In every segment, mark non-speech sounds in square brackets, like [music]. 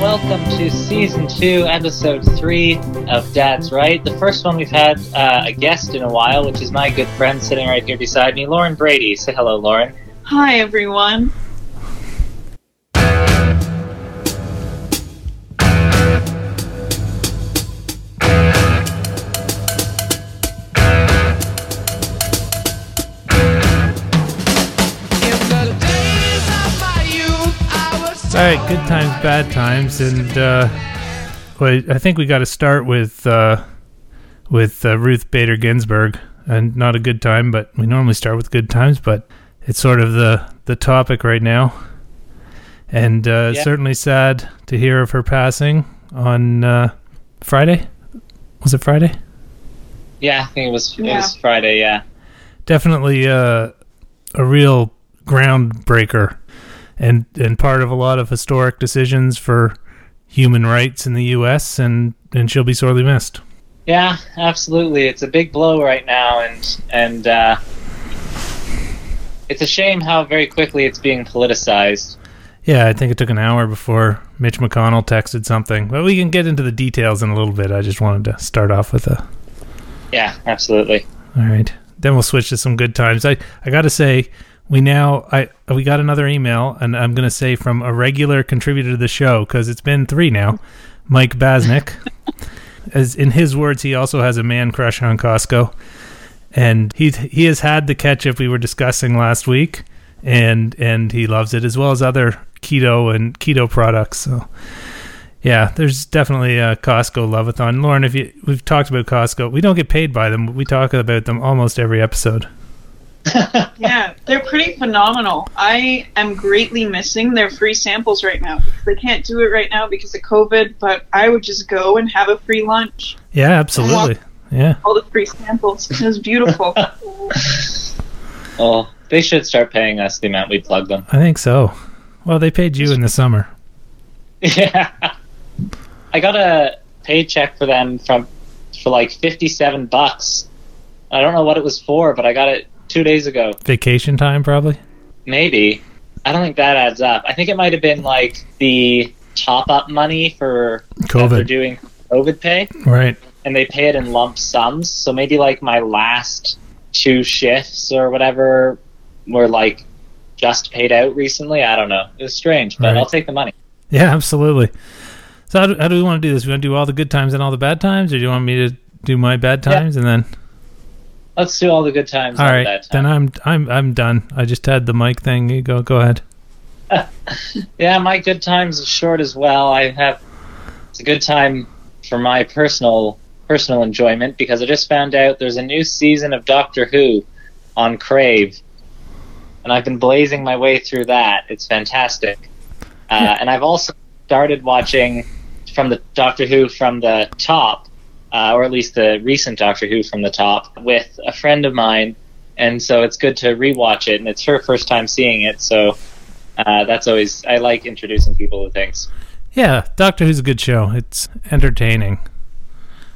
welcome to season two, episode three of Dad's Right. The first one we've had uh, a guest in a while, which is my good friend sitting right here beside me, Lauren Brady. Say hello, Lauren. Hi, everyone. All right, good times, bad times, and uh, well, I think we got to start with uh, with uh, Ruth Bader Ginsburg, and not a good time, but we normally start with good times, but it's sort of the the topic right now, and uh, Yeah. certainly sad to hear of her passing on uh, Friday. Was it Friday? Yeah, I think it was it was Friday. Yeah, definitely uh, a real groundbreaker and and part of a lot of historic decisions for human rights in the U.S. and and she'll be sorely missed. yeah, absolutely. It's a big blow right now, and and uh, it's a shame how very quickly it's being politicized. Yeah, I think it took an hour before Mitch McConnell texted something, but we can get into the details in a little bit. I just wanted to start off with a. Yeah, absolutely. All right, then we'll switch to some good times. I I got to say. We now I we got another email and I'm going to say from a regular contributor to the show cuz it's been 3 now. Mike Basnick. [laughs] As in his words, he also has a man crush on Costco, and he he has had the ketchup we were discussing last week, and and he loves it as well as other keto and keto products. So, yeah, there's definitely a Costco loveathon. Lauren, if you we've talked about Costco, we don't get paid by them, but we talk about them almost every episode. [laughs] Yeah, they're pretty phenomenal. I am greatly missing their free samples right now. They can't do it right now because of COVID, but I would just go and have a free lunch. Yeah, absolutely. Yeah, All the free samples. It was beautiful. [laughs] [laughs] oh, they should start paying us the amount we plug them. I think so. Well, they paid you in the summer. Yeah. I got a paycheck for them from for like fifty-seven bucks. I don't know what it was for, but I got it two days ago. Vacation time, probably. Maybe. I don't think that adds up. I think it might have been like the top-up money for COVID, doing COVID pay, right? and they pay it in lump sums. So maybe like my last two shifts or whatever were like just paid out recently. I don't know. It was strange, but Right. I'll take the money. Yeah, absolutely. So how do, how do we want to do this? We want to do all the good times and all the bad times, or do you want me to do my bad Yeah. times and then? Let's do all the good times. All right, right, then I'm I'm I'm done. I just had the mic thing. You go go ahead. [laughs] Yeah, my good times is short as well. I have it's a good time for my personal personal enjoyment because I just found out there's a new season of Doctor Who on Crave, and I've been blazing my way through that. It's fantastic, uh, and I've also started watching from the Doctor Who from the top, uh, or at least the recent Doctor Who from the top, with a friend of mine, and so it's good to rewatch it, and it's her first time seeing it, so uh, that's always I like introducing people to things. Yeah, Doctor Who's a good show. It's entertaining.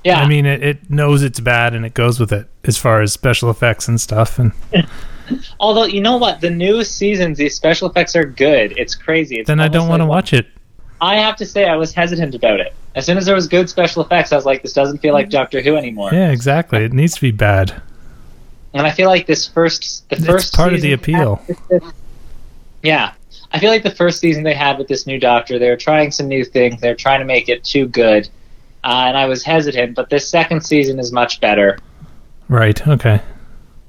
Yeah, I mean, it, it knows it's bad and it goes with it as far as special effects and stuff. And [laughs] although you know what, the new seasons, these special effects are good. It's crazy. It's then I don't want to like- watch it. I have to say, I was hesitant about it. As soon as there was good special effects, I was like, this doesn't feel like Doctor Who anymore. Yeah, exactly. It needs to be bad. And I feel like this first, the It's first part of the season appeal. Yeah. I feel like the first season they had with this new doctor, they were trying some new things. They're trying to make it too good. Uh, and I was hesitant, but this second season is much better. Right. Okay.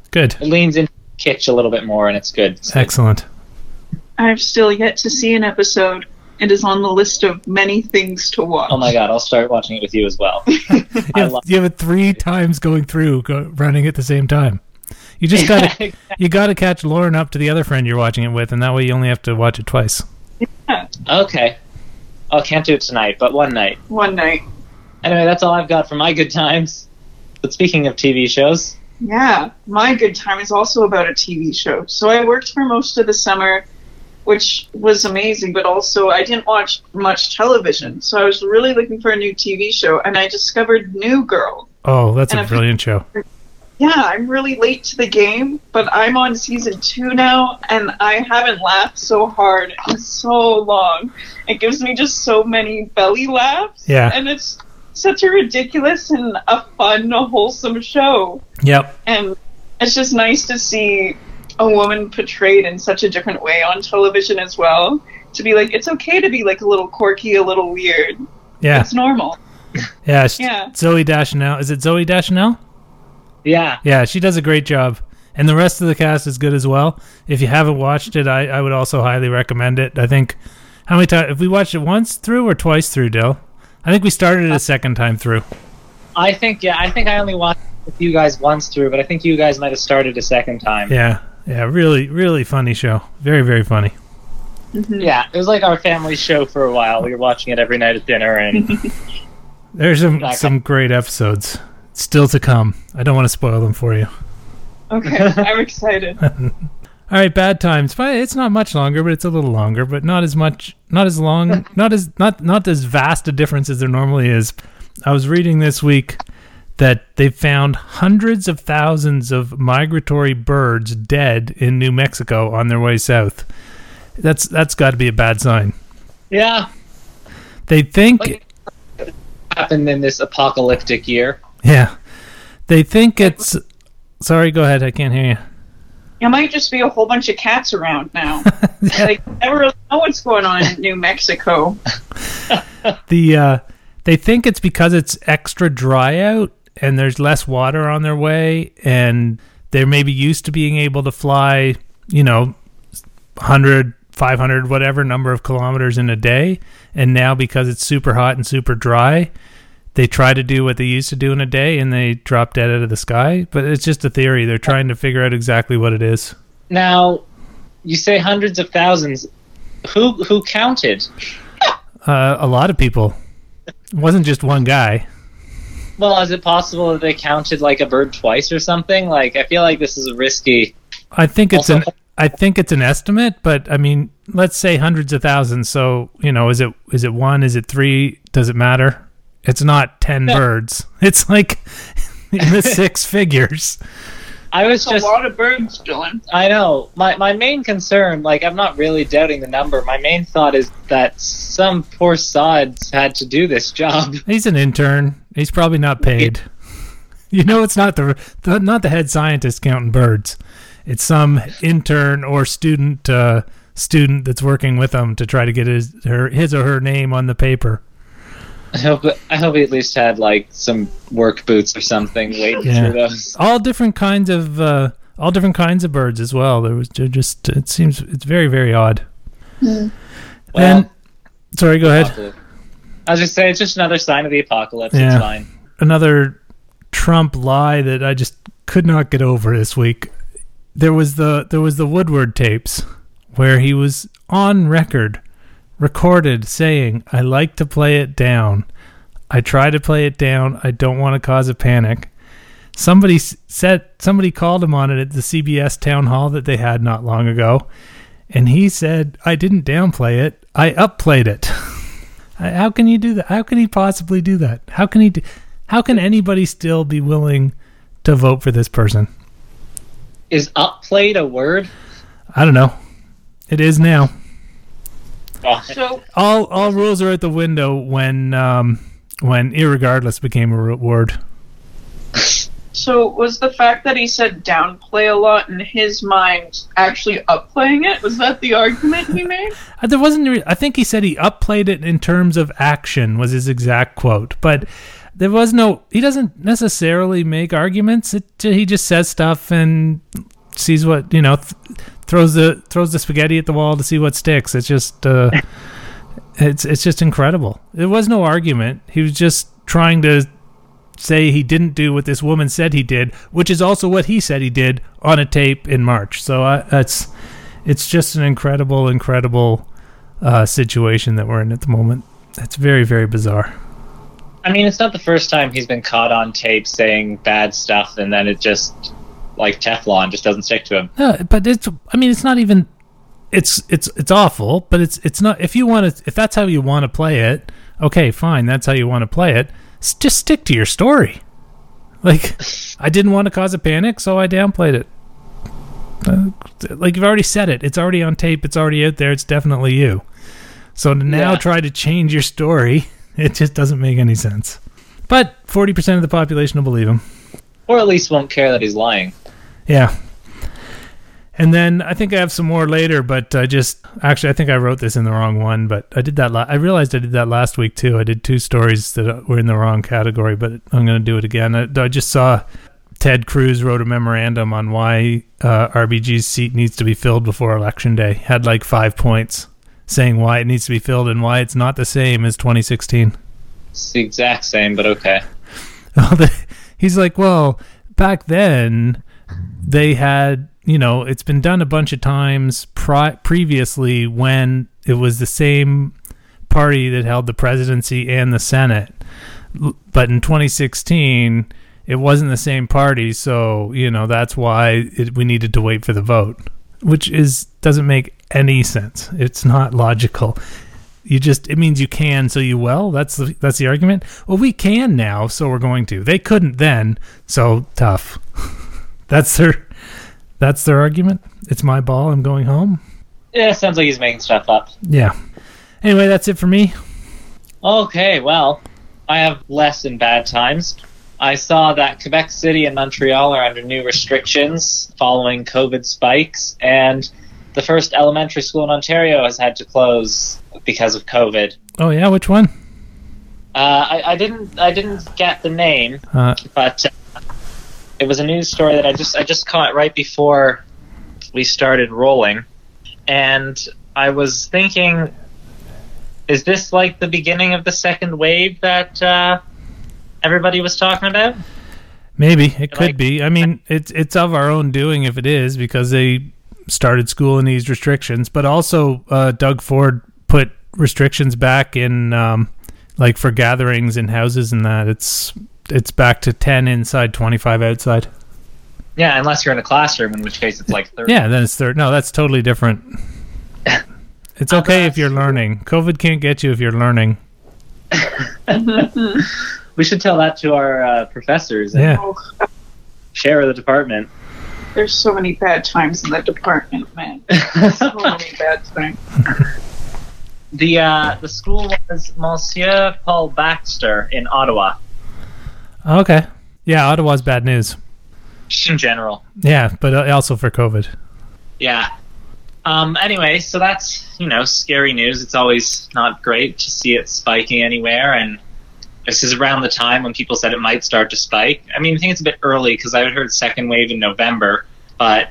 Good. It leans into kitsch a little bit more, and it's good. It's good. Excellent. I've still yet to see an episode. It is on the list of many things to watch. Oh my god, I'll start watching it with you as well. [laughs] I You have, love you have it three times going through, go, running at the same time. You just got [laughs] to you got to catch Lauren up to the other friend you're watching it with, and that way you only have to watch it twice. okay. Oh, can't do it tonight, but one night. One night. Anyway, that's all I've got for my good times. But speaking of TV shows, Yeah, my good time is also about a TV show. So I worked for most of the summer, which was amazing, but also I didn't watch much television. So I was really looking for a new TV show, and I discovered New Girl. Oh, that's And a if- brilliant show. yeah, I'm really late to the game, but I'm on season two now, and I haven't laughed so hard in so long. It gives me just so many belly laughs. Yeah. And it's such a ridiculous and a fun, wholesome show. Yep. And it's just nice to see a woman portrayed in such a different way on television as well. To be like, it's okay to be like a little quirky, a little weird. Yeah. It's normal. Yeah. [laughs] sh- Yeah. Zooey Deschanel. Is it Zooey Deschanel? Yeah. Yeah, she does a great job. And the rest of the cast is good as well. If you haven't watched it, I, I would also highly recommend it. I think how many times if we watched it once through or twice through, Dill? I think we started it a second time through. I think yeah, I think I only watched it with you guys once through, but I think you guys might have started a second time. Yeah. Yeah, really, really funny show. Very, very funny. Mm-hmm. Yeah, it was like our family show for a while. We were watching it every night at dinner, and [laughs] There's some Okay. some great episodes still to come. I don't want to spoil them for you. Okay, [laughs] I'm excited. [laughs] All right, bad times. But It's not much longer, but it's a little longer, but not as much, not as long, not as not not as vast a difference as there normally is. I was reading this week that they found hundreds of thousands of migratory birds dead in New Mexico on their way south. That's that's got to be a bad sign. yeah, They think Like- happened in this apocalyptic year. yeah. They think it's Sorry, go ahead. I can't hear you. It might just be a whole bunch of cats around now. [laughs] like, I never really know what's going on in New Mexico. [laughs] the uh, they think it's because it's extra dry out and there's less water on their way and they're maybe used to being able to fly you know 100 500 whatever number of kilometers in a day. And now because it's super hot and super dry they try to do what they used to do in a day and they drop dead out of the sky. But it's just a theory. They're trying to figure out exactly what it is. Now, you say hundreds of thousands. Who who counted? uh, a lot of people. It wasn't just one guy Well, is it possible that they counted like a bird twice or something? Like, I feel like this is a risky. I think it's Also- an I think it's an estimate, but I mean, let's say hundreds of thousands. So you know, is it is it one? Is it three? Does it matter? It's not ten Yeah. birds. [laughs] It's like in [laughs] the six [laughs] figures. I was It's just. a lot of birds, Dylan. I know. My my main concern, like, I'm not really doubting the number. My main thought is that some poor sods had to do this job. He's an intern. He's probably not paid. [laughs] You know, it's not the, the not the head scientist counting birds. It's some intern or student uh, student that's working with him to try to get his her his or her name on the paper. I hope I hope he at least had like some work boots or something waiting Yeah. through those. all different kinds of uh, all different kinds of birds as well. There was just it seems it's very very odd. Well, and sorry, go ahead. I was just saying, it's just another sign of the apocalypse. Yeah. It's fine. Another Trump lie that I just could not get over this week. There was the there was the Woodward tapes where he was on record, recorded saying, "I like to play it down. I try to play it down. I don't want to cause a panic." Somebody said somebody called him on it at the CBS town hall that they had not long ago, and he said, "I didn't downplay it. I upplayed it." How can you do that? How can he possibly do that? How can he? Do, how can anybody still be willing to vote for this person? Is upplayed a word? I don't know. It is now. So, All all rules are at the window when um, when irregardless became a word. [laughs] so was the fact that he said downplay a lot in his mind actually upplaying it? Was that the argument he made? [laughs] Uh, There wasn't. re- I think he said he upplayed it in terms of action was his exact quote, but there was no. He doesn't necessarily make arguments. It, he just says stuff and sees what you know. Th- throws the throws the spaghetti at the wall to see what sticks. It's just. Uh, [laughs] it's it's just incredible. There was no argument. He was just trying to say he didn't do what this woman said he did, which is also what he said he did on a tape in March. So uh, that's it's just an incredible, incredible uh, situation that we're in at the moment. It's very, very bizarre. I mean, it's not the first time he's been caught on tape saying bad stuff, and then it just like Teflon just doesn't stick to him. No, but it's. I mean, it's not even. It's it's it's awful, but it's it's not. If you want to, if that's how you want to play it, okay, fine. That's how you want to play it. Just stick to your story. Like, I didn't want to cause a panic, so I downplayed it. Uh, like you've already said it. It's already on tape. It's already out there. It's definitely you. So to now Yeah. try to change your story, [laughs] it just doesn't make any sense. But forty percent of the population will believe him. Or at least won't care that he's lying. Yeah. And then I think I have some more later, but I just actually I think I wrote this in the wrong one, but I did that. La- I realized I did that last week too. I did two stories that were in the wrong category, but I'm going to do it again. I, I just saw Ted Cruz wrote a memorandum on why uh, RBG's seat needs to be filled before election day. Had like five points saying why it needs to be filled and why it's not the same as 2016. It's the exact same, but okay. [laughs] He's like, well, back then they had, you know, it's been done a bunch of times pri- previously when it was the same party that held the presidency and the Senate. But in 2016, it wasn't the same party, so you know that's why it, we needed to wait for the vote, which is doesn't make any sense. It's not logical. You just it means you can so you will? That's the that's the argument? Well we can now so we're going to. They couldn't then so tough. [laughs] That's their that's their argument. It's my ball. I'm going home. Yeah, sounds like he's making stuff up. yeah. Anyway that's it for me. Okay, well, I have less than bad times. I saw that Quebec City and Montreal are under new restrictions following COVID spikes, and the first elementary school in Ontario has had to close because of COVID. oh yeah? Which one? Uh, I, I didn't I didn't get the name, uh, but uh, it was a news story that I just I just caught right before we started rolling, and I was thinking, is this like the beginning of the second wave that uh, everybody was talking about? maybe. It could Like- be. I mean it's it's of our own doing if it is because they started school in these restrictions. But also uh, doug ford put restrictions back in um, like for gatherings in houses and that. It's it's back to 10 inside 25 outside Yeah, unless you're in a classroom, in which case it's like 30. yeah then it's 30. no that's totally different [laughs] it's okay if you're learning covid can't get you if you're learning [laughs] We should tell that to our uh, professors and yeah [laughs] share of the department. there's so many bad times in the department, man. So many bad times. the uh, the school was Monsignor Paul Baxter in Ottawa, okay yeah ottawa's bad news just in general. yeah but uh, also for covid Yeah. Um, anyway, so that's you know scary news. It's always not great to see it spiking anywhere, and this is around the time when people said it might start to spike. I mean, I think it's a bit early because I had heard second wave in November, but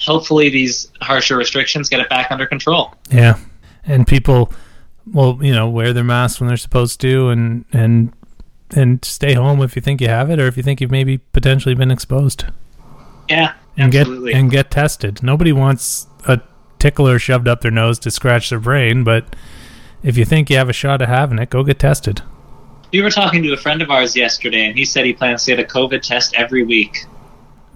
hopefully these harsher restrictions get it back under control. Yeah, and people will you know wear their masks when they're supposed to, and and and stay home if you think you have it, or if you think you've maybe potentially been exposed, Yeah, and absolutely. get and get tested. Nobody wants a tickler shoved up their nose to scratch their brain, but if you think you have a shot of having it, go get tested. we were talking to a friend of ours yesterday, and he said he plans to get a COVID test every week.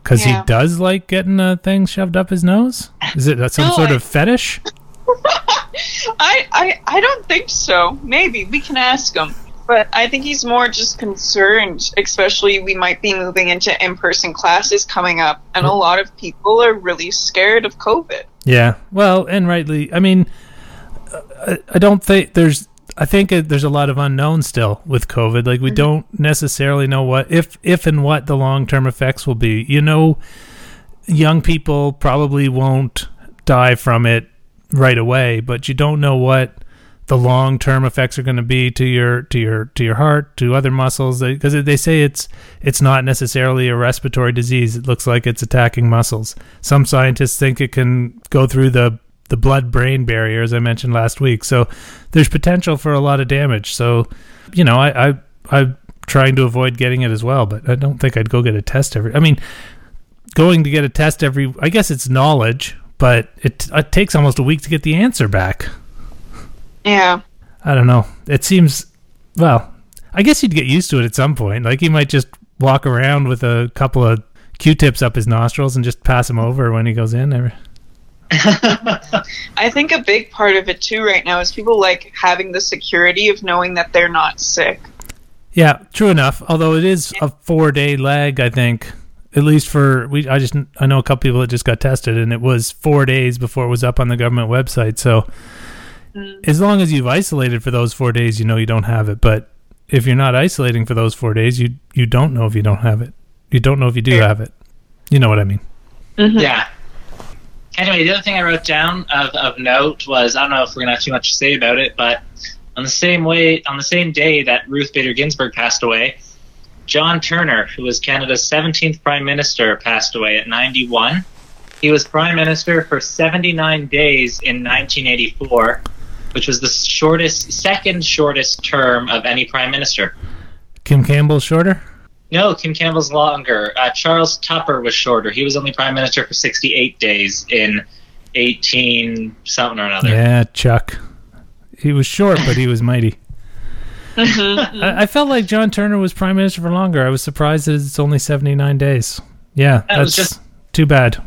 Because Yeah. he does like getting uh, a thing shoved up his nose. Is it uh, some No, sort I- of fetish? [laughs] I, I I don't think so. Maybe we can ask him. But I think he's more just concerned, especially we might be moving into in-person classes coming up, and a mm. lot of people are really scared of COVID. Yeah. Well, and rightly. I mean, uh, I, I don't think there's. I think it, there's a lot of unknown still with COVID. Like we mm-hmm. don't necessarily know what if if and what the long term effects will be. You know, young people probably won't die from it right away, but you don't know what the long term effects are going to be to your to your to your heart to other muscles. Because they, they say it's it's not necessarily a respiratory disease. It looks like it's attacking muscles. Some scientists think it can go through the the blood brain barrier as i mentioned last week. So there's potential for a lot of damage. So you know i i i'm trying to avoid getting it as well but i don't think i'd go get a test every i mean going to get a test every i guess it's knowledge but it, it takes almost a week to get the answer back Yeah. I don't know. It seems well. I guess you'd get used to it at some point. Like he might just walk around with a couple of Q-tips up his nostrils and just pass them over when he goes in. [laughs] I think a big part of it too right now is people like having the security of knowing that they're not sick. Yeah, true enough. Although it is a four day lag, I think. At least for we, I just I know a couple people that just got tested, and it was four days before it was up on the government website. So Mm. as long as you've isolated for those four days, you know you don't have it. But if you're not isolating for those four days, you you don't know if you don't have it. You don't know if you do have it. You know what I mean? Mm-hmm. Yeah. Anyway, the other thing I wrote down of, of note was I don't know if we're gonna have too much to say about it, but on the same way on the same day that Ruth Bader Ginsburg passed away, John Turner, who was Canada's 17th Prime Minister, passed away at 91. He was Prime Minister for 79 days in 1984, which was the shortest, second shortest term of any Prime Minister. Kim Campbell's shorter. No, Kim Campbell's longer. Uh, Charles Tupper was shorter. He was only prime minister for 68 days in 18 something or another. Yeah, Chuck. He was short, but he was [laughs] mighty. Mm-hmm. I, I felt like John Turner was prime minister for longer. I was surprised that it's only seventy nine days. Yeah, That was that's just- too bad.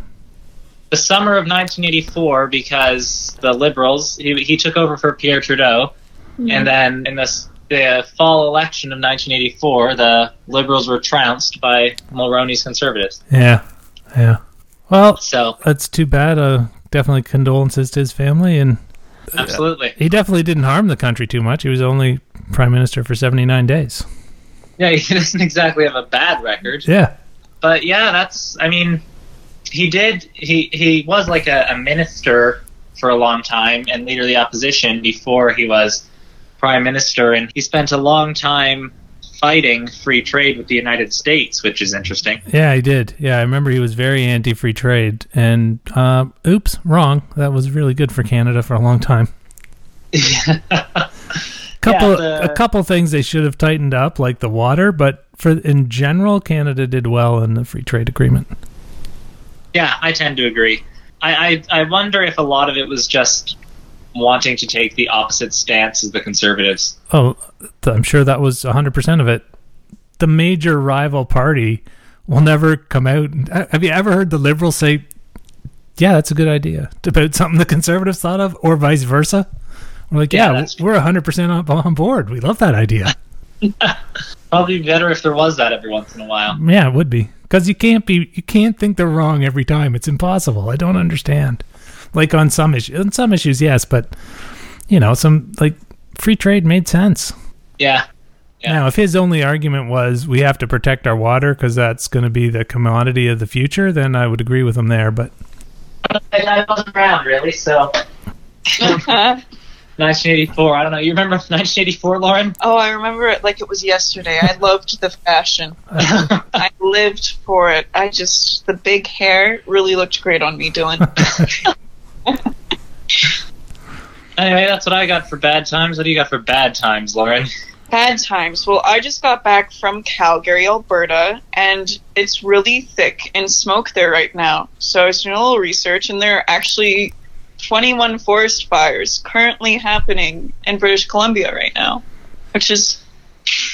The summer of 1984, because the Liberals, he, he took over for Pierre Trudeau, and then in this, the fall election of 1984, the Liberals were trounced by Mulroney's Conservatives. Yeah, yeah. Well, So, that's too bad. Uh, definitely condolences to his family, and absolutely. he definitely didn't harm the country too much. He was only prime minister for seventy nine days. Yeah, he [laughs] doesn't exactly have a bad record. Yeah, but yeah, that's. I mean, he did. He he was like a, a minister for a long time and leader of the opposition before he was prime minister, and he spent a long time fighting free trade with the United States, which is interesting. yeah, he did. Yeah, I remember he was very anti free trade, and uh, oops, wrong. That was really good for Canada for a long time. [laughs] couple Yeah, the- a couple things they should have tightened up, like the water, but for in general, Canada did well in the free trade agreement. Yeah, I tend to agree. I, I I wonder if a lot of it was just wanting to take the opposite stance as the conservatives. Oh, I'm sure that was 100% of it. The major rival party will never come out. Have you ever heard the liberals say, "Yeah, that's a good idea," about something the conservatives thought of, or vice versa? We're like, Yeah, "Yeah, we're 100% on, on board. We love that idea." [laughs] Probably better if there was that every once in a while. yeah, it would be because you can't be you can't think they're wrong every time. It's impossible. I don't understand. Like on some issues, on some issues, yes, but you know, some like free trade made sense. Yeah. Yeah. Now, if his only argument was we have to protect our water because that's going to be the commodity of the future, then I would agree with him there. But I wasn't around really, so [laughs] [laughs] 1984. I don't know. You remember 1984, Lauren? oh, I remember it like it was yesterday. I loved the fashion. [laughs] I lived for it. I just the big hair really looked great on me, Dylan. [laughs] anyway, that's what I got for bad times. What do you got for bad times, Lauren? Bad times. Well, I just got back from Calgary, Alberta, and it's really thick in smoke there right now. So I was doing a little research, and there are actually 21 forest fires currently happening in British Columbia right now, which is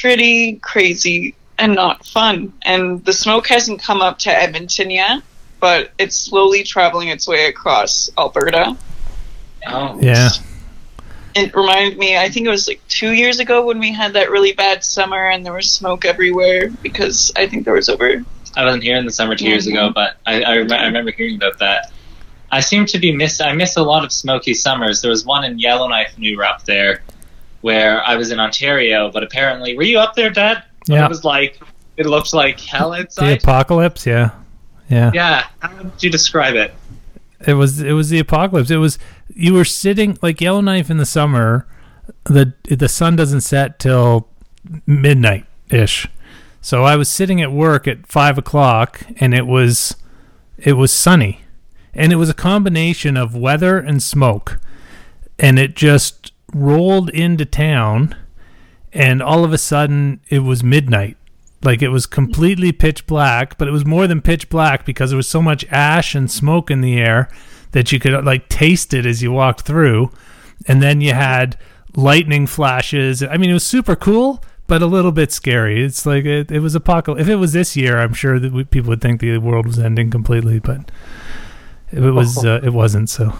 pretty crazy and not fun. And the smoke hasn't come up to Edmonton yet, but it's slowly traveling its way across Alberta. Oh, yeah, it reminded me i think it was like two years ago when we had that really bad summer and there was smoke everywhere because i think there was over I wasn't here in the summer two years ago, but I, I, rem- I remember hearing about that. I seem to be miss. I miss a lot of smoky summers. There was one in Yellowknife when we were up there, where I was in Ontario. But apparently, were you up there, Dad? When Yeah. It was like it looked like hell the apocalypse. Yeah, yeah, yeah. How would you describe it? It was it was the apocalypse. It was you were sitting like Yellowknife in the summer. The the sun doesn't set till midnight ish. So I was sitting at work at five o'clock, and it was it was sunny, and it was a combination of weather and smoke, and it just rolled into town, and all of a sudden it was midnight. Like it was completely pitch black, but it was more than pitch black because there was so much ash and smoke in the air that you could like taste it as you walked through. And then you had lightning flashes. I mean, it was super cool, but a little bit scary. It's like it, it was apocalypse. If it was this year, I'm sure that we, people would think the world was ending completely, but it was uh, it wasn't. So,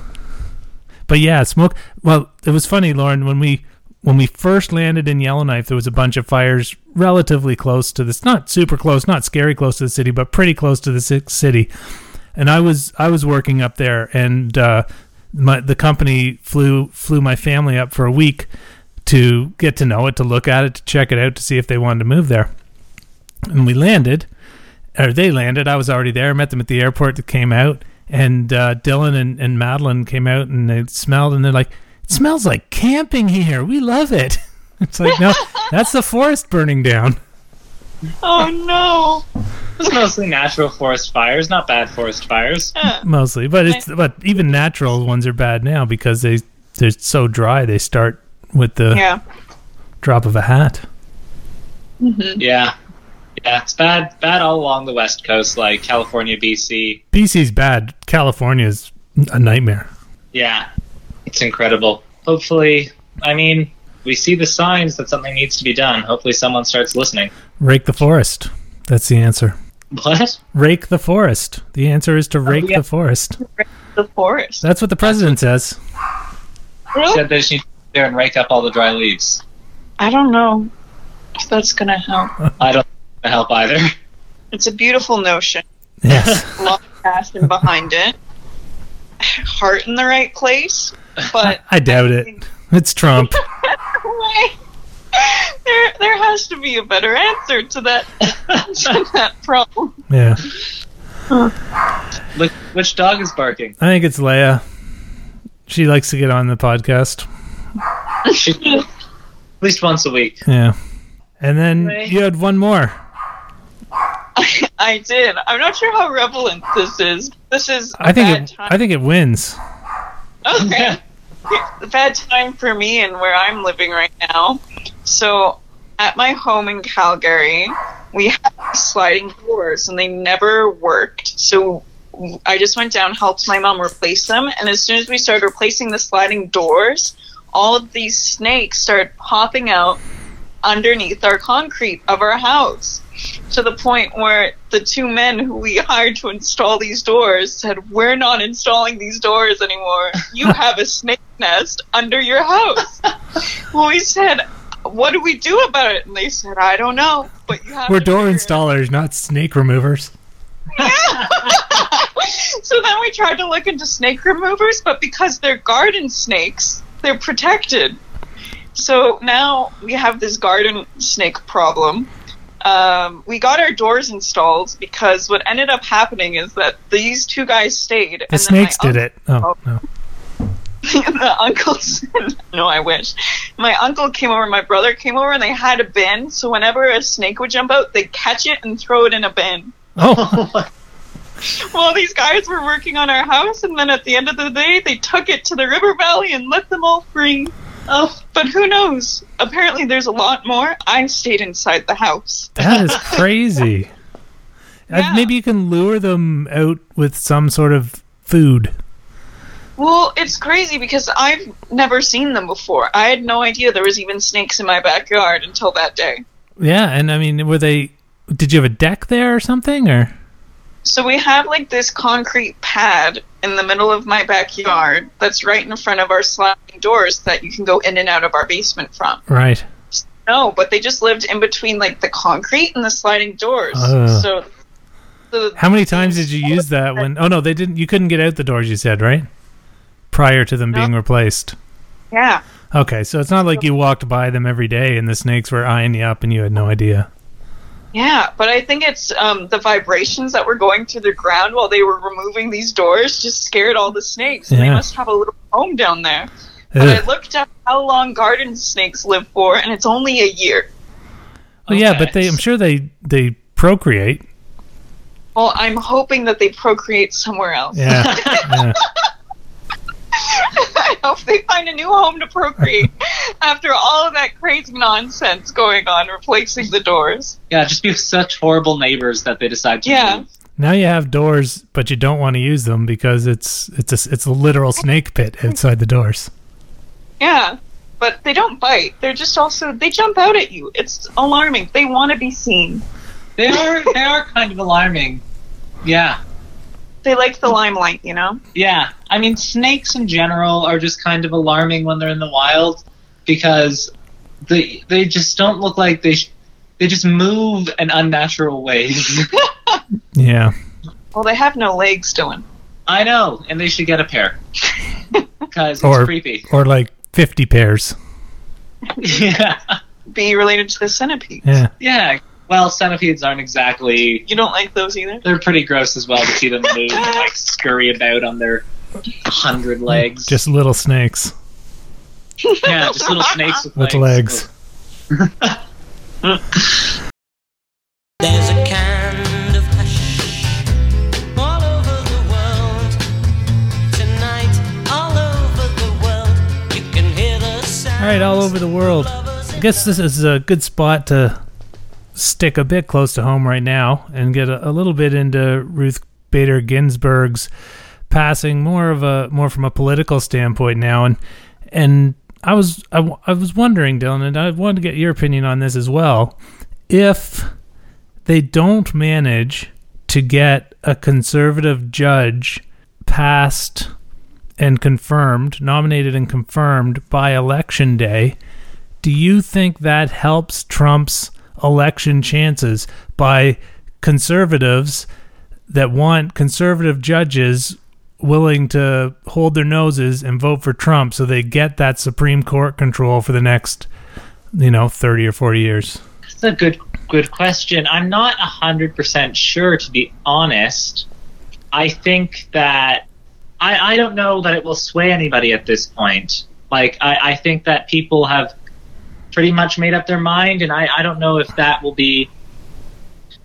but yeah, smoke. Well, it was funny, Lauren, when we when we first landed in Yellowknife, there was a bunch of fires relatively close to this, not super close, not scary close to the city, but pretty close to the city. And I was I was working up there, and uh, my the company flew flew my family up for a week to get to know it, to look at it, to check it out, to see if they wanted to move there. And we landed, or they landed. I was already there. I met them at the airport. That came out, and uh, Dylan and, and Madeline came out, and they smelled, and they're like, "It smells like camping here. We love it." [laughs] It's like, no, [laughs] that's the forest burning down. Oh no. It's mostly natural forest fires, not bad forest fires. Yeah. mostly, but it's but even natural ones are bad now because they they're so dry. They start with the Yeah. drop of a hat. Yeah. Yeah, it's bad bad all along the west coast, like California, BC. BC's bad. California's a nightmare. Yeah. It's incredible. Hopefully I mean, we see the signs that something needs to be done. Hopefully someone starts listening. Rake the forest. That's the answer. What? Rake the forest. The answer is to oh, rake yeah. the forest. The forest. That's what the president says. Really? Said they just need to go there and rake up all the dry leaves. I don't know if that's gonna help. I don't think help either. It's a beautiful notion. Yes. A lot of passion behind it. Heart in the right place, but I doubt it. It's Trump. [laughs] there there has to be a better answer to that to [laughs] that problem. Yeah. Look, which dog is barking? I think it's Leia. She likes to get on the podcast. At least once a week. Yeah. And then Right. you had one more. I did. I'm not sure how relevant this is. This is I think bad it time. I think it wins. okay. a [laughs] bad time for me and where I'm living right now. So, at my home in Calgary, we have sliding doors and they never worked. So, I just went down, helped my mom replace them, and as soon as we started replacing the sliding doors, all of these snakes started popping out underneath our concrete of our house to the point where the two men who we hired to install these doors said, We're not installing these doors anymore. You [laughs] have a snake nest under your house. [laughs] well, we said, What do we do about it? And they said, I don't know. But you have We're door figure it installers, not snake removers. Yeah. [laughs] so then we tried to look into snake removers, but because they're garden snakes, they're protected. So now we have this garden snake problem. Um, we got our doors installed because what ended up happening is that these two guys stayed. The snakes did it. Oh, no. [laughs] the uncles no i wish my uncle came over my brother came over and they had a bin so whenever a snake would jump out they'd catch it and throw it in a bin Oh, [laughs] well, these guys were working on our house, and then at the end of the day, they took it to the river valley and let them all free. Oh, but who knows? Apparently, there's a lot more. I stayed inside the house. that is [laughs] crazy. Yeah. Maybe you can lure them out with some sort of food. Well, it's crazy because I've never seen them before. I had no idea there was even snakes in my backyard until that day. Yeah, and I mean, were they? Did you have a deck there or something, or? So we have like this concrete pad in the middle of my backyard that's right in front of our sliding doors that you can go in and out of our basement from. Right. No, but they just lived in between like the concrete and the sliding doors. Ugh. So, How many times did you use that when? Oh no, they didn't. You couldn't get out the doors. You said right prior to them No. being replaced. yeah, Okay, so it's not like you walked by them every day and the snakes were eyeing you up and you had no idea. Yeah, but I think it's um, the vibrations that were going through the ground while they were removing these doors just scared all the snakes. And They must have a little home down there. But I looked up how long garden snakes live for, and it's only a year. Well, yeah, but they. I'm sure they they procreate. Well, I'm hoping that they procreate somewhere else. Yeah. [laughs] yeah. [laughs] I hope they find a new home to procreate after all of that crazy nonsense going on, replacing the doors. Yeah, just be such horrible neighbors that they decide to Yeah. move. Now you have doors, but you don't want to use them because it's it's a it's a literal snake pit outside the doors. Yeah, but they don't bite. They're just also they jump out at you. It's alarming. They want to be seen. They are they are kind of alarming. Yeah. They like the limelight, you know. Yeah. I mean snakes in general are just kind of alarming when they're in the wild because they they just don't look like they sh- they just move in unnatural ways. [laughs] Yeah. Well, they have no legs, Dylan. I know, and they should get a pair [laughs] because it's Or- creepy. Or like 50 pairs. [laughs] yeah, Be related to the centipede. Yeah. yeah. Well, centipedes aren't exactly. You don't like those either? They're pretty gross as well to see them move and like [laughs] scurry about on their hundred legs. Just little snakes yeah, just little snakes with, with legs. [laughs] There's a kind of hush all over the world. Tonight, all over the world, you can hear the sound. All right, all over the world. I guess this is a good spot to stick a bit close to home right now and get a, a little bit into Ruth Bader Ginsburg's passing, more of a more from a political standpoint now, and and I was I, w- I was wondering, Dylan, and I wanted to get your opinion on this as well. If they don't manage to get a conservative judge passed and confirmed, nominated and confirmed by election day, do you think that helps Trump's election chances by conservatives that want conservative judges willing to hold their noses and vote for Trump so they get that Supreme Court control for the next, you know, 30 or 40 years? That's a good good question. I'm not hundred percent sure, to be honest. I think that I, I don't know that it will sway anybody at this point. Like I, I think that people have pretty much made up their mind, and I, I don't know if that will be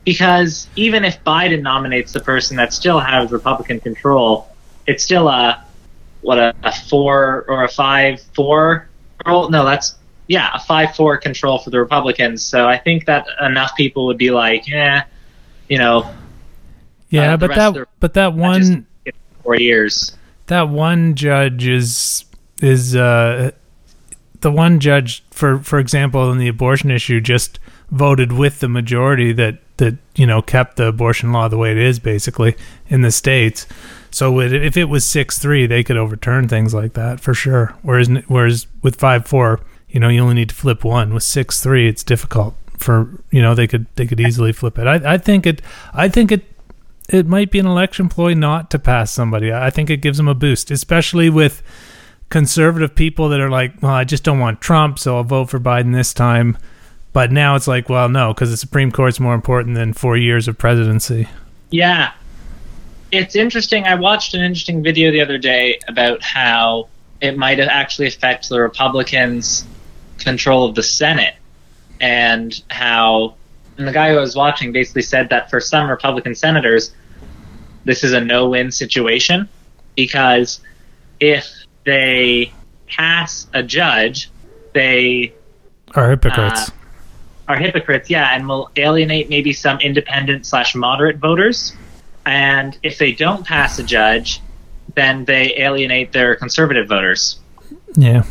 because even if Biden nominates the person that still has Republican control, it's still a what a, a four or a five four. Oh no, that's yeah, a five four control for the Republicans. So I think that enough people would be like, yeah, you know, Yeah, Uh, but that the- but that one just four years. that one judge is is uh the one judge for for example in the abortion issue just voted with the majority that that you know kept the abortion law the way it is basically in the states. So if it was 6-3 they could overturn things like that for sure. Whereas whereas with 5-4 you know you only need to flip one. With 6-3 it's difficult for you know they could they could easily flip it. I i think it i think it it might be an election ploy not to pass somebody. I think it gives them a boost, especially with conservative people that are like, well, I just don't want Trump, so I'll vote for Biden this time. But now it's like, well, no, because the Supreme Court's more important than four years of presidency. Yeah. It's interesting. I watched an interesting video the other day about how it might actually affect the Republicans' control of the Senate and how and the guy who I was watching basically said that for some Republican senators, this is a no win situation because if they pass a judge, they Are hypocrites. Uh, are hypocrites, yeah, and will alienate maybe some independent slash moderate voters. And if they don't pass a judge, then they alienate their conservative voters. yeah.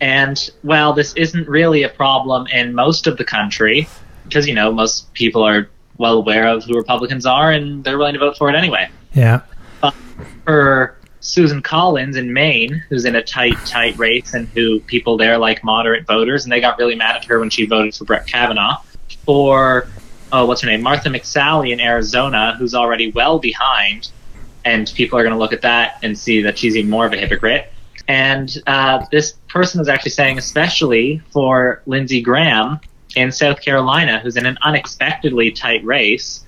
And well, this isn't really a problem in most of the country because you know most people are well aware of who Republicans are and they're willing to vote for it anyway. Yeah. For Susan Collins in Maine, who's in a tight, tight race, and who people there like moderate voters, and they got really mad at her when she voted for Brett Kavanaugh. For oh, what's her name, Martha McSally in Arizona, who's already well behind, and people are going to look at that and see that she's even more of a hypocrite. And uh, this person is actually saying, especially for Lindsey Graham in South Carolina, who's in an unexpectedly tight race,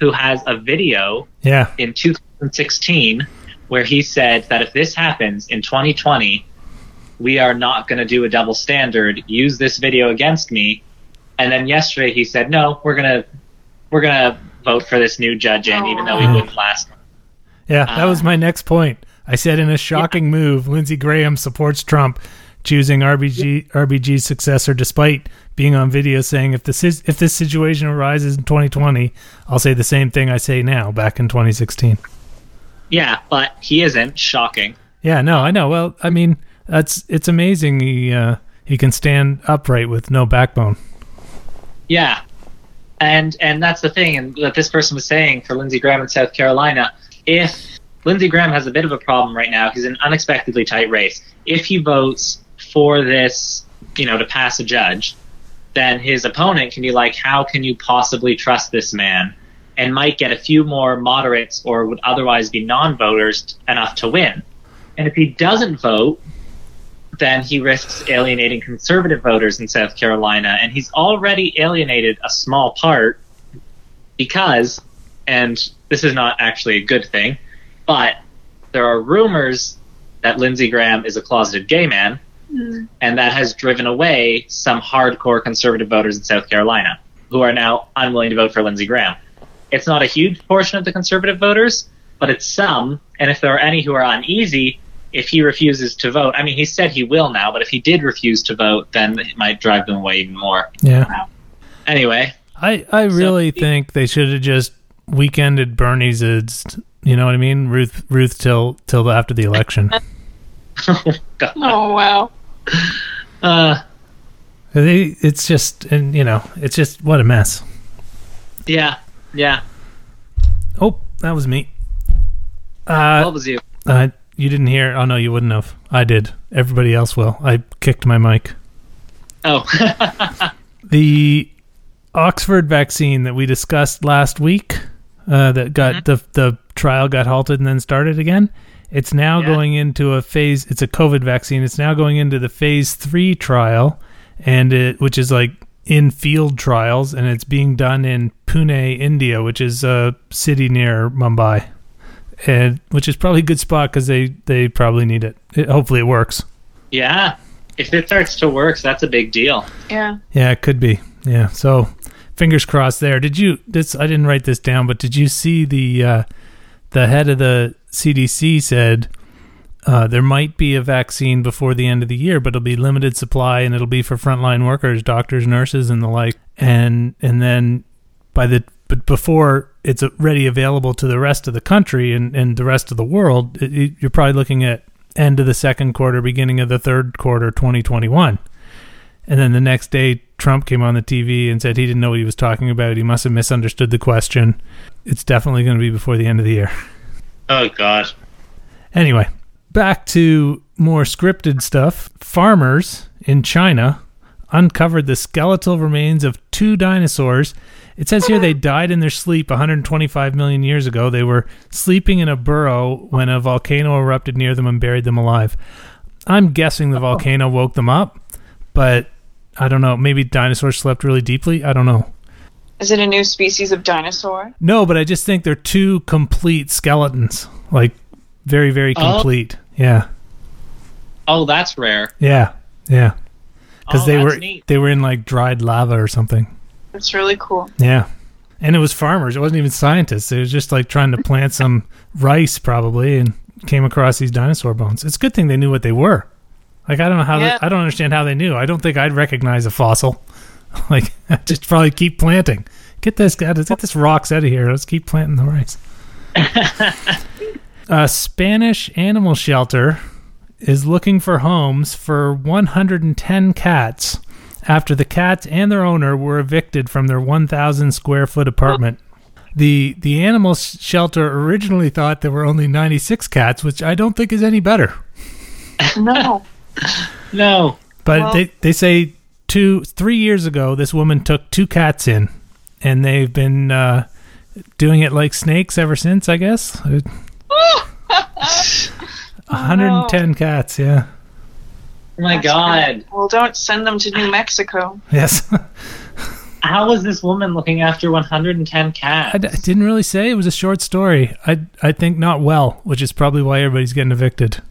who has a video Yeah. in 2016 where he said that if this happens in 2020, we are not going to do a double standard. Use this video against me. And then yesterday he said, no, we're gonna we're gonna vote for this new judge in, even though he Oh. wouldn't last. Yeah. That uh, was my next point. I said in a shocking move, Lindsey Graham supports Trump choosing RBG RBG's successor despite being on video saying if this is if this situation arises in 2020, I'll say the same thing I say now back in 2016. Yeah, but he isn't. Shocking. Yeah, no, I know. Well, I mean, that's it's amazing he uh, he can stand upright with no backbone. Yeah, and and that's the thing, and that this person was saying for Lindsey Graham in South Carolina. If Lindsey Graham has a bit of a problem right now, he's in an unexpectedly tight race. If he votes for this you know, to pass a judge, then his opponent can be like, how can you possibly trust this man? And might get a few more moderates or would otherwise be non-voters enough to win. And if he doesn't vote, then he risks alienating conservative voters in South Carolina. And he's already alienated a small part because, and this is not actually a good thing, but there are rumors that Lindsey Graham is a closeted gay man, mm-hmm. and that has driven away some hardcore conservative voters in South Carolina who are now unwilling to vote for Lindsey Graham. It's not a huge portion of the conservative voters, but it's some, and if there are any who are uneasy, if he refuses to vote, I mean, he said he will now, but if he did refuse to vote, then it might drive them away even more. Yeah. Anyway, I, I really think they should have just weekended Bernie's. It's, you know what I mean? Ruth Ruth till till after the election. [laughs] [laughs] God. Oh wow. Uh, They, it's just and you know it's just what a mess. yeah, yeah. Oh, that was me. Uh, What was you? uh, you didn't hear? Oh no, you wouldn't have. I did. Everybody else will. I kicked my mic. Oh, [laughs] the Oxford vaccine that we discussed last week, uh, that got the the trial got halted and then started again. It's now Yeah. going into a phase. It's a COVID vaccine. It's now going into the phase three trial, and it which is like in field trials, and it's being done in Pune, India, which is a city near Mumbai, and which is probably a good spot because they they probably need it. it. Hopefully, it works. yeah. If it starts to work, that's a big deal. Yeah. Yeah, it could be. Yeah. So fingers crossed there. Did you this I didn't write this down, but did you see the uh the head of the CDC said uh, there might be a vaccine before the end of the year, but it'll be limited supply and it'll be for frontline workers, doctors, nurses, and the like. And and then by the but before it's ready available to the rest of the country and, and the rest of the world, it, you're probably looking at end of the second quarter, beginning of the third quarter, 2021. And then the next day, Trump came on the TV and said he didn't know what he was talking about. He must have misunderstood the question. It's definitely going to be before the end of the year. Oh God. Anyway, back to more scripted stuff. Farmers in China uncovered the skeletal remains of two dinosaurs. It says here they died in their sleep 125 million years ago. They were sleeping in a burrow when a volcano erupted near them and buried them alive. I'm guessing the volcano woke them up, but I don't know. Maybe dinosaurs slept really deeply. I don't know. Is it a new species of dinosaur? No, but I just think they're two complete skeletons. Like very, very Oh. complete. Yeah. Oh, that's rare. Yeah. Yeah. Because Oh, they that's were neat. they were in like dried lava or something. That's really cool. Yeah. And it was farmers. It wasn't even scientists. It was just like trying to plant [laughs] some rice probably and came across these dinosaur bones. It's a good thing they knew what they were. Like I don't know how Yeah. they, I don't understand how they knew. I don't think I'd recognize a fossil. [laughs] like I'd [laughs] just probably keep planting. Get this guy get this rocks out of here. Let's keep planting the rice. A Spanish animal shelter is looking for homes for 110 cats after the cats and their owner were evicted from their 1,000 square foot apartment. The the animal shelter originally thought there were only 96 cats, which I don't think is any better. No. [laughs] No. But Well- they they say two three years ago this woman took two cats in, and they've been uh, doing it like snakes ever since. I guess. [laughs] Oh, 110 cats. Yeah. Oh my That's God. well, don't send them to New Mexico. Yes. [laughs] How was this woman looking after 110 cats? d- I didn't really say it was a short story. I I think not well, which is probably why everybody's getting evicted.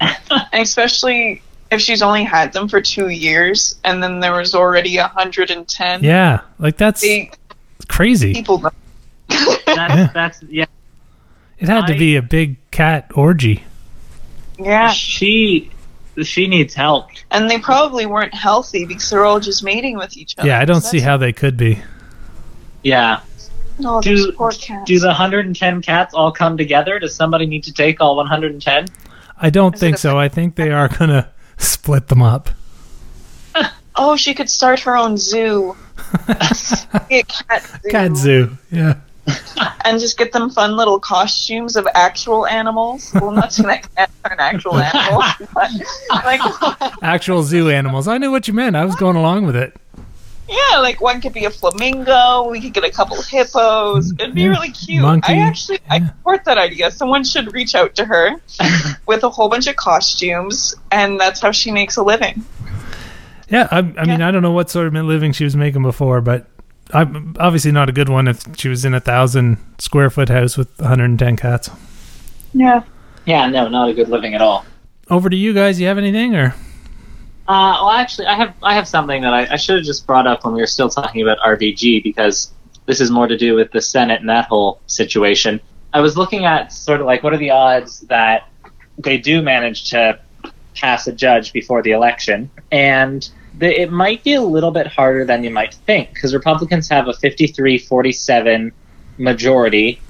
[laughs] Especially if she's only had them for two years and then there was already 110. Yeah, like that's They, crazy. people. That's, Yeah. that's yeah. It had to I- be a big cat orgy. Yeah. She she needs help. And they probably weren't healthy because they're all just mating with each other. Yeah, I don't So see how they could be. Yeah. No, Do- poor cats. Do the 110 cats all come together? Does somebody need to take all 110? I don't Is think so. I think they [laughs] are gonna split them up. Oh, she could start her own zoo. [laughs] Be a cat zoo. Cat zoo. Yeah. [laughs] and just get them fun little costumes of actual animals. Well, not to that cats are an actual animal, [laughs] like [laughs] Actual zoo animals. I knew what you meant. I was going along with it. yeah, like one could be a flamingo. We could get a couple of hippos. It'd be Yeah. really cute. Monkey. I actually I support that idea. Someone should reach out to her with a whole bunch of costumes, and that's how she makes a living. Yeah, I, I mean, I don't know what sort of living she was making before, but obviously not a good one if she was in a thousand square foot house with 110 cats. Yeah. Yeah, no, not a good living at all. Over to you guys. You have anything or? Uh, well, actually, I have I have something that I, I should have just brought up when we were still talking about RBG because this is more to do with the Senate and that whole situation. I was looking at sort of like what are the odds that they do manage to pass a judge before the election, and the, it might be a little bit harder than you might think because Republicans have a 53-47 majority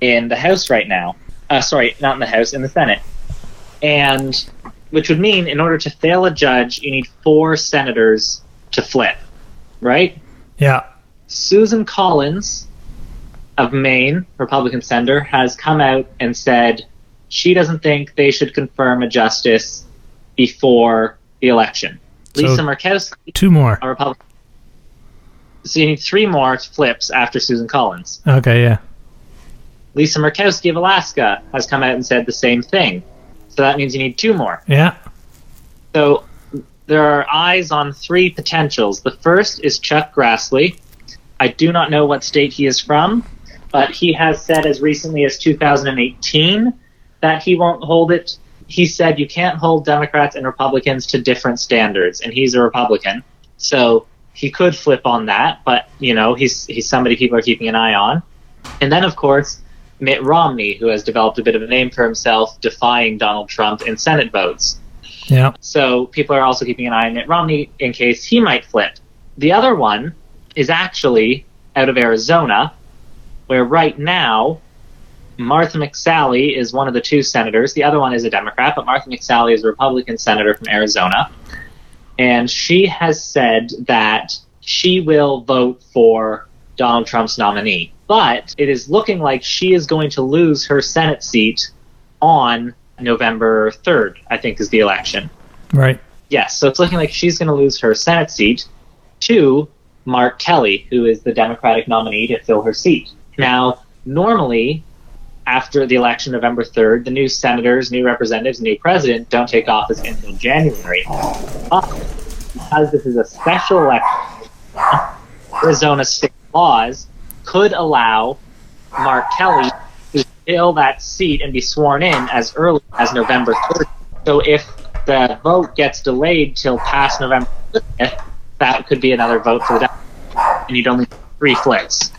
in the House right now. Uh, sorry, not in the House, in the Senate, and which would mean in order to fail a judge, you need four senators to flip, right? Yeah. Susan Collins of Maine, Republican senator, has come out and said she doesn't think they should confirm a justice before the election. So- Lisa Murkowski, Two more. a Republican. So you need three more flips after Susan Collins. Okay. Yeah. Lisa Murkowski of Alaska has come out and said the same thing. So that means you need two more. Yeah. So there are eyes on three potentials. The first is Chuck Grassley. I do not know what state he is from, but he has said as recently as 2018 that he won't hold it. He said you can't hold Democrats and Republicans to different standards, and he's a Republican. So he could flip on that, but you know, he's he's somebody people are keeping an eye on. And then of course, Mitt Romney, who has developed a bit of a name for himself defying Donald Trump in Senate votes. Yeah. So people are also keeping an eye on Mitt Romney in case he might flip. The other one is actually out of Arizona, where right now Martha McSally is one of the two senators. The other one is a Democrat, but Martha McSally is a Republican senator from Arizona. And she has said that she will vote for Donald Trump's nominee. But it is looking like she is going to lose her Senate seat on November 3rd, I think is the election. Right. Yes, so it's looking like she's going to lose her Senate seat to Mark Kelly, who is the Democratic nominee to fill her seat. Now, normally, after the election November 3rd, the new senators, new representatives, new president don't take office until January. But because this is a special election, Arizona state laws could allow Mark Kelly to fill that seat and be sworn in as early as November 3rd. So if the vote gets delayed till past November 30th, that could be another vote for the Democrats, and you'd only have three flips.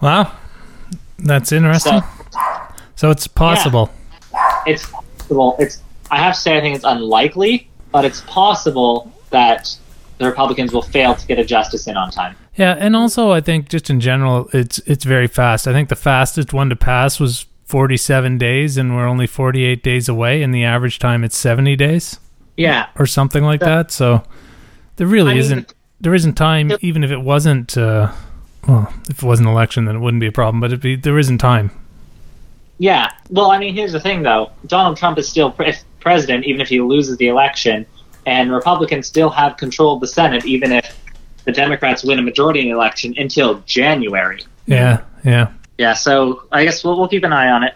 Wow. That's interesting. So So it's possible. it's possible. It's I have to say I think it's unlikely, but it's possible that the Republicans will fail to get a justice in on time. Yeah, and also I think just in general, it's it's very fast. I think the fastest one to pass was 47 days, and we're only 48 days away, and the average time it's 70 days Yeah, or something like that. So there really I isn't there isn't time, even if it wasn't. Uh, well, if it was an election, then it wouldn't be a problem. But it'd be, there isn't time. Yeah. Well, I mean, here's the thing, though. Donald Trump is still pre- president, even if he loses the election, and Republicans still have control of the Senate, even if the Democrats win a majority in the election until January. Yeah, yeah. Yeah. So I guess we'll, we'll keep an eye on it.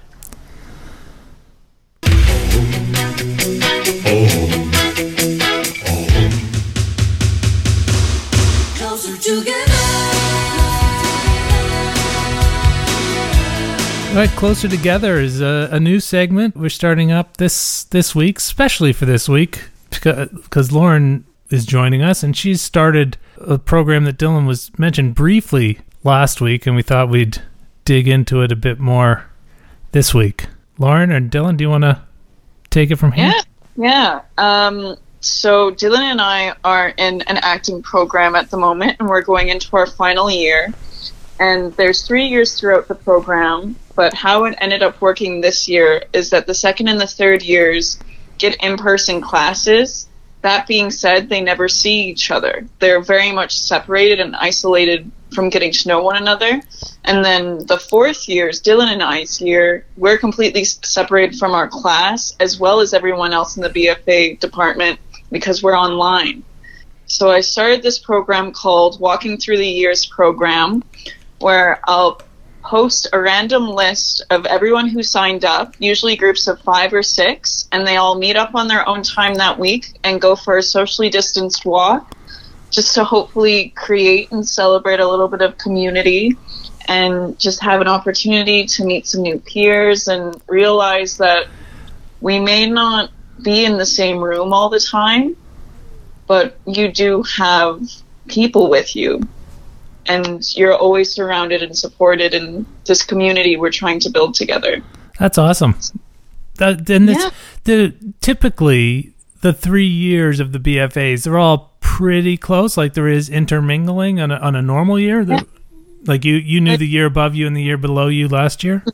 All right, closer together is a, a new segment we're starting up this this week, especially for this week, because Lauren is joining us, and she's started a program that Dylan was mentioned briefly last week, and we thought we'd dig into it a bit more this week. Lauren or Dylan, do you want to take it from here? Yeah, yeah. Um, so Dylan and I are in an acting program at the moment, and we're going into our final year. And there's three years throughout the program, but how it ended up working this year is that the second and the third years get in-person classes. That being said, they never see each other. They're very much separated and isolated from getting to know one another. And then the fourth years, Dylan and I's year, we're completely separated from our class as well as everyone else in the BFA department because we're online. So I started this program called Walking Through the Years program, where I'll post a random list of everyone who signed up, usually groups of five or six, and they all meet up on their own time that week and go for a socially distanced walk just to hopefully create and celebrate a little bit of community and just have an opportunity to meet some new peers and realize that we may not be in the same room all the time, but you do have people with you and you're always surrounded and supported in this community we're trying to build together. That's awesome. That then Yeah. the typically the three years of the BFAs they're all pretty close. Like there is intermingling on a, on a normal year. The- Like you you knew the year above you and the year below you last year.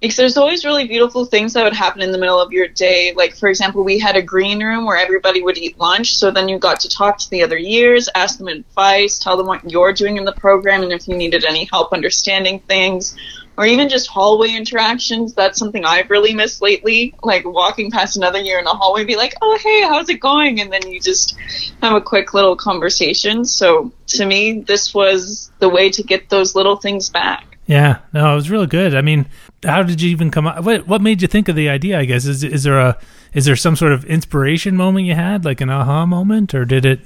Because there's always really beautiful things that would happen in the middle of your day. Like, for example, we had a green room where everybody would eat lunch. So then you got to talk to the other years, ask them advice, tell them what you're doing in the program, and if you needed any help understanding things, or even just hallway interactions. That's something I've really missed lately. Like walking past another year in a hallway, be like, "Oh, hey, how's it going?" And then you just have a quick little conversation. So to me, this was the way to get those little things back. Yeah, no, it was really good. I mean, how did you even come up? What what made you think of the idea? I guess is is there a is there some sort of inspiration moment you had, like an aha moment, or did it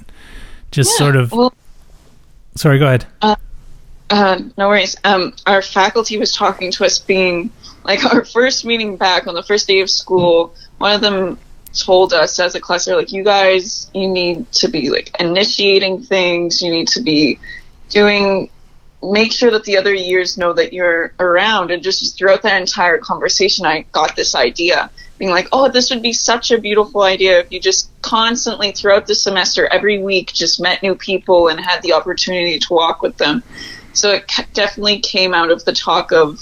just Yeah, sort of? well, Sorry, go ahead. Uh, no worries. Um, our faculty was talking to us being like [laughs] our first meeting back on the first day of school. One of them told us as a class, they're like, you guys, you need to be like initiating things. You need to be doing, make sure that the other years know that you're around. And just throughout that entire conversation, I got this idea being like, oh, this would be such a beautiful idea if you just constantly throughout the semester, every week, just met new people and had the opportunity to walk with them. So it definitely came out of the talk of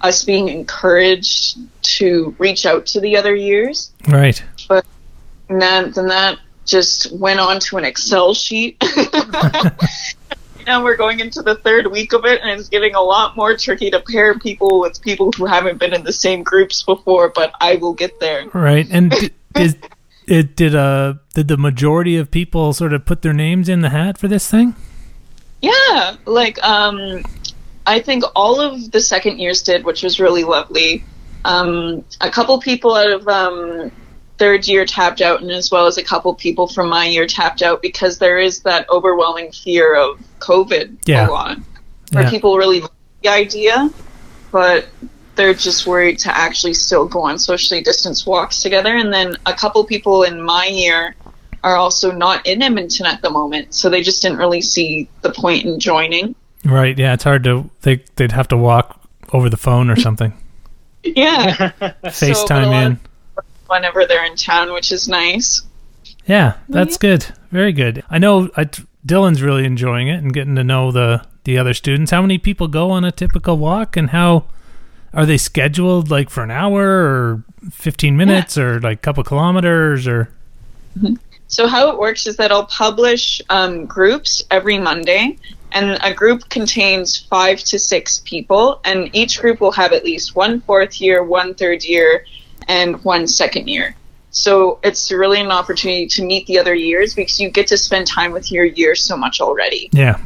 us being encouraged to reach out to the other years. Right. And then, then that just went on to an Excel sheet. [laughs] [laughs] now we're going into the third week of it, and it's getting a lot more tricky to pair people with people who haven't been in the same groups before, but I will get there. Right. And d- [laughs] did it did uh did the majority of people sort of put their names in the hat for this thing? Yeah, like um, I think all of the second years did, which was really lovely. Um, a couple people out of um, third year tapped out, and as well as a couple people from my year tapped out because there is that overwhelming fear of COVID Yeah. a lot, where Yeah. people really like the idea, but they're just worried to actually still go on socially distanced walks together. And then a couple people in my year are also not in Edmonton at the moment, so they just didn't really see the point in joining. Right. Yeah. It's hard to they they'd have to walk over the phone or something. [laughs] Yeah, [laughs] So, but a FaceTime lot in. Whenever they're in town, which is nice. Yeah, that's good. Very good. I know I, Dylan's really enjoying it and getting to know the the other students. How many people go on a typical walk, and how are they scheduled? Like for an hour or fifteen minutes, or like a couple kilometers, or So how it works is that I'll publish um, groups every Monday, and a group contains five to six people, and each group will have at least one fourth year, one third year, and one second year. So it's really an opportunity to meet the other years because you get to spend time with your year so much already. yeah,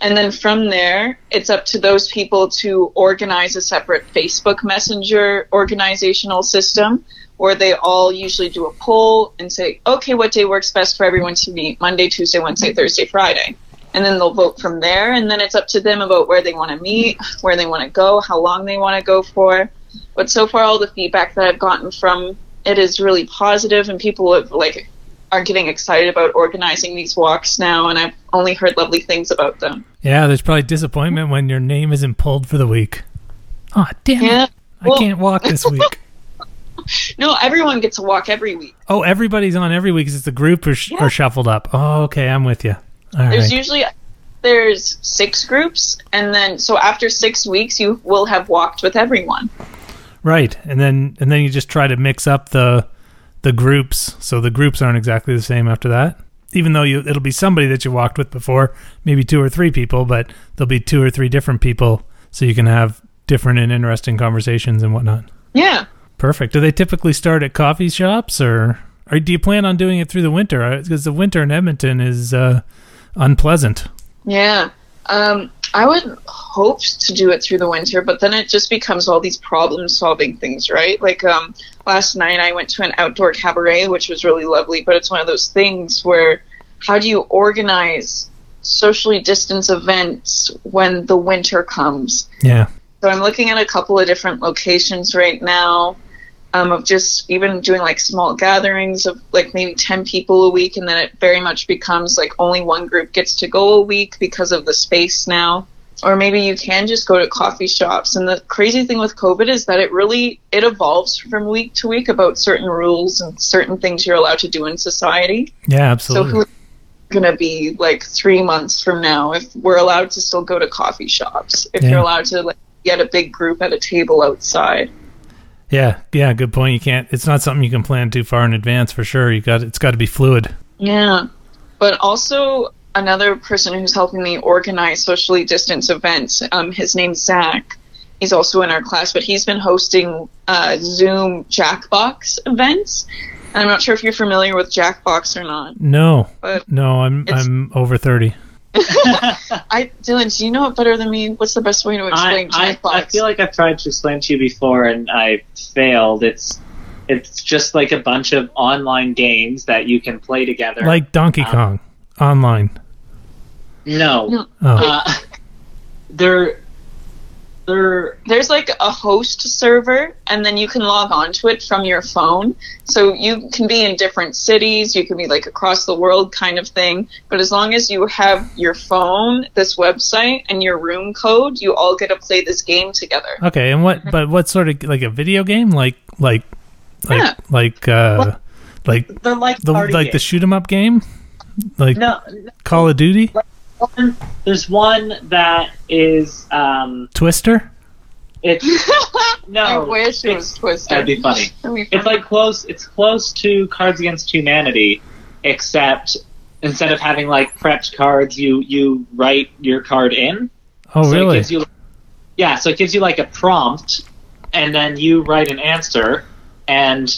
And then from there, it's up to those people to organize a separate Facebook Messenger organizational system where they all usually do a poll and say, okay, what day works best for everyone to meet? Monday, Tuesday, Wednesday, Thursday, Friday. And then they'll vote from there. And then it's up to them about where they want to meet, where they want to go, how long they want to go for. But so far, all the feedback that I've gotten from it is really positive, and people have, like are getting excited about organizing these walks now. And I've only heard lovely things about them. yeah. There's probably disappointment when your name isn't pulled for the week. Oh damn Yeah. it! I Well- can't walk this week. [laughs] No, everyone gets a walk every week. Oh, everybody's on every week because the group are, sh- Yeah. are shuffled up. Oh, okay, I'm with you. All There's right. usually there's six groups, and then so after six weeks, you will have walked with everyone. Right, and then and then you just try to mix up the the groups, so the groups aren't exactly the same after that. even though you it'll be somebody that you walked with before, maybe two or three people, but there'll be two or three different people, so you can have different and interesting conversations and whatnot. Yeah. Perfect. Do they typically start at coffee shops, or, or do you plan on doing it through the winter? Because the winter in Edmonton is uh, unpleasant. Yeah. Um, I would hope to do it through the winter, but then it just becomes all these problem solving things, right? Like um, last night I went to an outdoor cabaret, which was really lovely, but it's one of those things where how do you organize socially distance events when the winter comes? Yeah. So I'm looking at a couple of different locations right now um, of just even doing like small gatherings of like maybe 10 people a week. And then it very much becomes like only one group gets to go a week because of the space now. Or maybe you can just go to coffee shops. And the crazy thing with COVID is that it really, it evolves from week to week about certain rules and certain things you're allowed to do in society. Yeah, absolutely. So who's going to be like three months from now if we're allowed to still go to coffee shops? If Yeah. you're allowed to like get a big group at a table outside? Yeah, yeah, good point. You can't. It's not something you can plan too far in advance for sure. You got it's got to be fluid. Yeah. But also another person who's helping me organize socially distance events. Um, his name's Zach. He's also in our class, but he's been hosting uh, Zoom Jackbox events. And I'm not sure if you're familiar with Jackbox or not. No, But no, I'm I'm over thirty. [laughs] I, Dylan, do you know it better than me? What's the best way to I, explain I, Jackbox? I feel like I've tried to explain to you before and I failed. It's it's just like a bunch of online games that you can play together. Like Donkey Um, Kong online. no, No. Oh, Uh, [laughs] they're they're There's like a host server, and then you can log on to it from your phone. So you can be in different cities, you can be like across the world kind of thing. But as long as you have your phone, this website, and your room code, you all get to play this game together. okay. And what? But what sort of like a video game? Like like like Yeah. like uh like they're like the party like the shoot 'em up game, like no. Call of Duty, One, there's one that is um Twister. it's [laughs] no I wish it was Twisted. that'd be funny. That'd be It's like close. It's close to Cards Against Humanity, except instead of having like prepped cards, you you write your card in. Oh, so It really? gives you, yeah, so it gives you like a prompt, and then you write an answer. And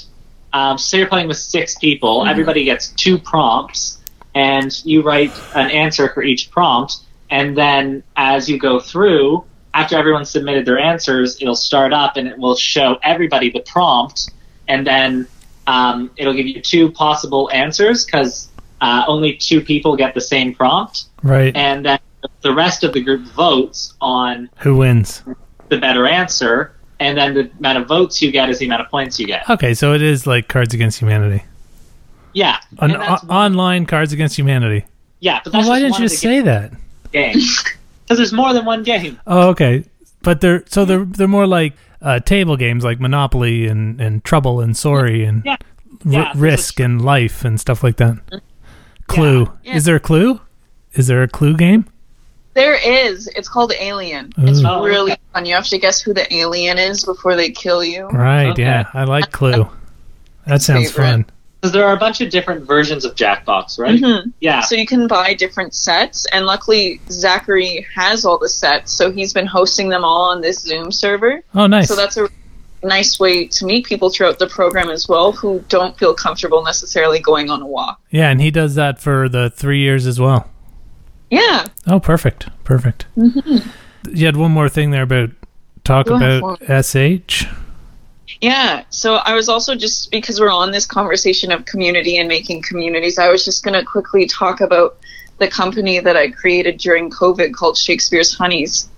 um, say you're playing with six people, Mm-hmm. everybody gets two prompts, and you write an answer for each prompt. And then as you go through, after everyone submitted their answers, it'll start up and it will show everybody the prompt, and then um, it'll give you two possible answers because uh, only two people get the same prompt, right. and then the rest of the group votes on Who wins? the better answer, and then the amount of votes you get is the amount of points you get. Okay, so it is like Cards Against Humanity, Yeah, An and that's o- one- online Cards Against Humanity. yeah, but Well, why didn't you of the say that? games [laughs] because there's more than one game. Oh, okay. But they're so they're they're more like uh, table games like Monopoly and, and Trouble and Sorry and Yeah. R- Yeah, there's Risk and Life and stuff like that. Clue. Yeah. Is there a clue? Is there a clue game? There is. It's called Alien. It's Ooh. Oh, really fun. You have to guess who the alien is before they kill you. Right. Okay. Yeah, I like Clue. That sounds Favorite. fun. Because there are a bunch of different versions of Jackbox, right? Mhm. Yeah. So you can buy different sets, and luckily Zachary has all the sets, so he's been hosting them all on this Zoom server. Oh, nice. So that's a nice way to meet people throughout the program as well who don't feel comfortable necessarily going on a walk. yeah, and he does that for the three years as well. Yeah. Oh, perfect. Perfect. You had one more thing there about talk Go ahead, about SH. Yeah. So I was also just because we're on this conversation of community and making communities, I was just going to quickly talk about the company that I created during COVID called Shakespeare's Honeys.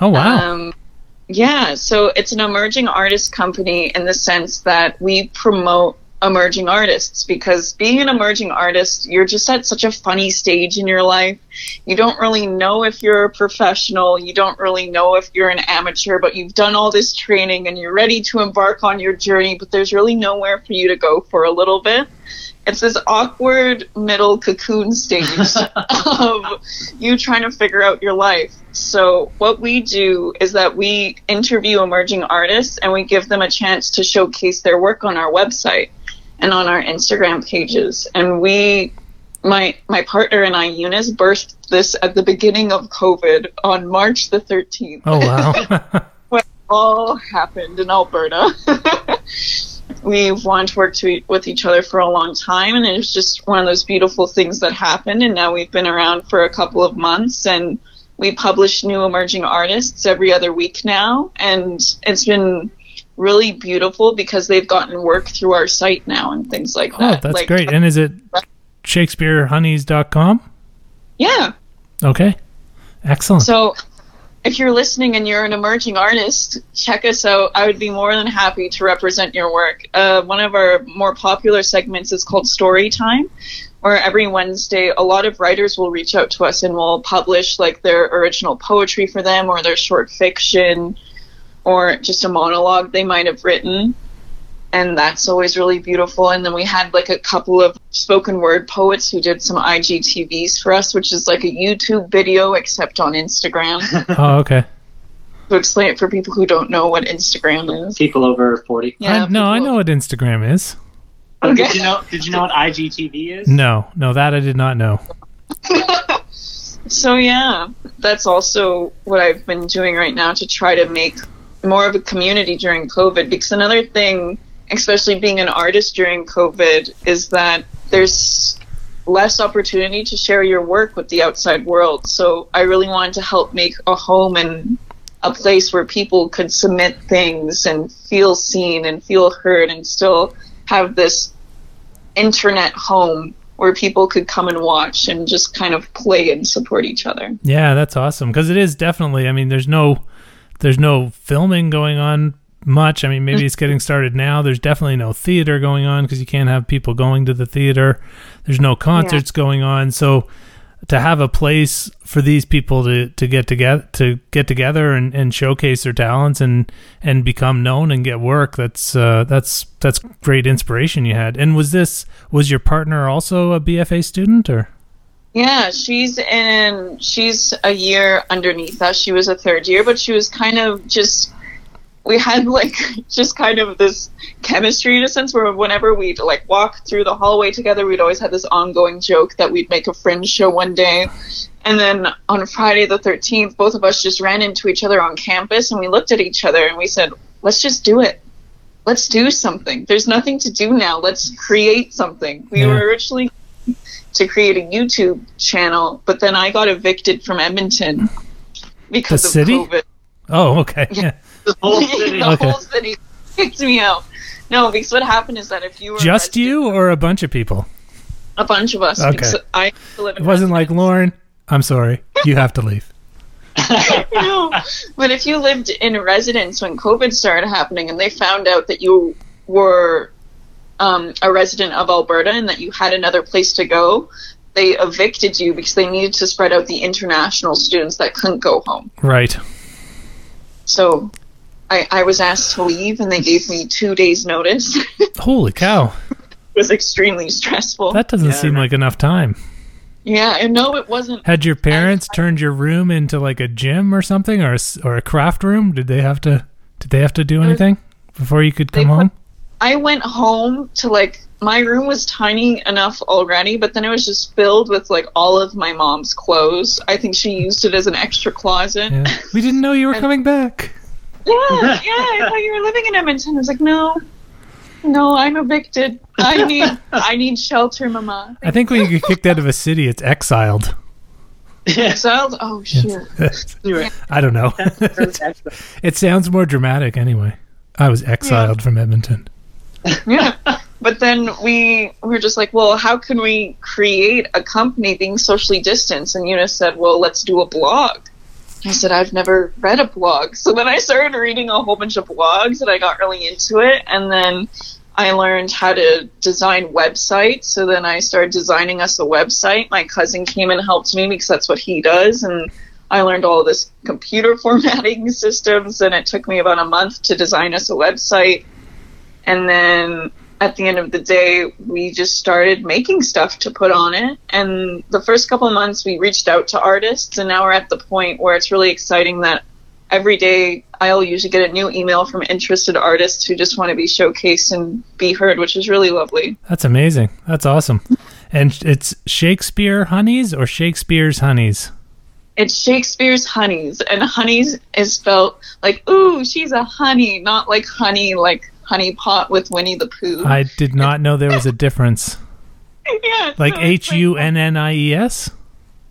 Oh, wow. Um, yeah, so it's an emerging artist company in the sense that we promote emerging artists because being an emerging artist, you're just at such a funny stage in your life. You don't really know if you're a professional, you don't really know if you're an amateur, but you've done all this training and you're ready to embark on your journey, but there's really nowhere for you to go for a little bit. It's this awkward middle cocoon stage [laughs] of you trying to figure out your life. So, what we do is that we interview emerging artists and we give them a chance to showcase their work on our website and on our Instagram pages. And we my my partner and I, Eunice, birthed this at the beginning of COVID on March the 13th. Oh wow. [laughs] [laughs] when all happened in Alberta. [laughs] We've wanted to work to, with each other for a long time, and it was just one of those beautiful things that happened. And now we've been around for a couple of months, and we publish new emerging artists every other week now, and it's been really beautiful because they've gotten work through our site now and things like that. oh, that. that's Like, great. And is it shakespearehoneys.com? Yeah. Okay. Excellent. So if you're listening and you're an emerging artist, check us out. I would be more than happy to represent your work. Uh, one of our more popular segments is called Story Time, where every Wednesday a lot of writers will reach out to us and we'll publish like their original poetry for them or their short fiction or just a monologue they might have written. And that's always really beautiful. And then we had like a couple of spoken word poets who did some IGTVs for us, which is like a YouTube video except on Instagram. [laughs] [laughs] oh, okay. to explain it for people who don't know what Instagram is. People over forty. I, no, I people- know what Instagram is. Oh, Okay. Did you know? Did you know what IGTV is? No, no, that I did not know. [laughs] So yeah, that's also what I've been doing right now to try to make more of a community during COVID. Because another thing, especially being an artist during COVID, is that there's less opportunity to share your work with the outside world. So I really wanted to help make a home and a place where people could submit things and feel seen and feel heard and still have this internet home where people could come and watch and just kind of play and support each other. Yeah, that's awesome because it is definitely. I mean, there's no, there's no filming going on much. I mean, maybe it's getting started now. There's definitely no theater going on because you can't have people going to the theater. There's no concerts going on. So to have a place for these people to, to get together to get together and, and showcase their talents and and become known and get work that's uh, that's that's great inspiration you had and was this was your partner also a BFA student or Yeah, she's in she's a year underneath us. She was a third year, but she was kind of just we had [laughs] like just kind of this chemistry in a sense where whenever we'd like walk through the hallway together, we'd always have this ongoing joke that we'd make a fringe show one day. And then on Friday the 13th, both of us just ran into each other on campus and we looked at each other and we said, let's just do it. Let's do something. There's nothing to do now. Let's create something. We Yeah. were originally to create a YouTube channel, but then I got evicted from Edmonton because The of city? COVID. oh okay yeah The whole [laughs] city. the Okay. whole city kicked me out. No, because what happened is that if you were just resident- you or a bunch of people a bunch of us, Okay. I live It wasn't like Lauren. I'm sorry, you have to leave. [laughs] no. But if you lived in a residence when COVID started happening and they found out that you were um, a resident of Alberta and that you had another place to go, they evicted you because they needed to spread out the international students that couldn't go home. Right. So I, I was asked to leave and they gave me two days' notice. [laughs] Holy cow, it was extremely stressful. that doesn't Yeah, seem like enough time. yeah, and no, it wasn't. Had your parents turned your room into like a gym or something, or a, s- or a craft room? Did they have to? Did they have to do anything before you could They come put- home? I went home to like my room was tiny enough already, but then it was just filled with like all of my mom's clothes. I think she used it as an extra closet. Yeah, Yeah. We didn't know you were [laughs] coming back. yeah, yeah. I thought you were living in Edmonton. I was like, no, no, I'm evicted. I need, I need shelter, Mama. I think when you get kicked out of a city, it's exiled. Exiled? Oh shit. I don't know. [laughs] it sounds more dramatic anyway. I was exiled from Edmonton. Yeah. [laughs] But then we we were just like, well, how can we create a company being socially distanced? And Eunice said, well, let's do a blog. I said, I've never read a blog. So then I started reading a whole bunch of blogs and I got really into it. And then I learned how to design websites. So then I started designing us a website. My cousin came and helped me because that's what he does. And I learned all this computer [laughs] formatting systems. And it took me about a month to design us a website. And then at the end of the day, we just started making stuff to put on it. And the first couple of months, we reached out to artists, and now we're at the point where it's really exciting that every day I'll usually get a new email from interested artists who just want to be showcased and be heard, which is really lovely. That's amazing. That's awesome. And it's Shakespeare Honeys or Shakespeare's Honeys? It's Shakespeare's Honeys, and Honeys is spelled like, ooh, she's a honey, not like honey, like honey pot with Winnie the Pooh. I did not know there was a difference. [laughs] yeah, Like H U N N I E S?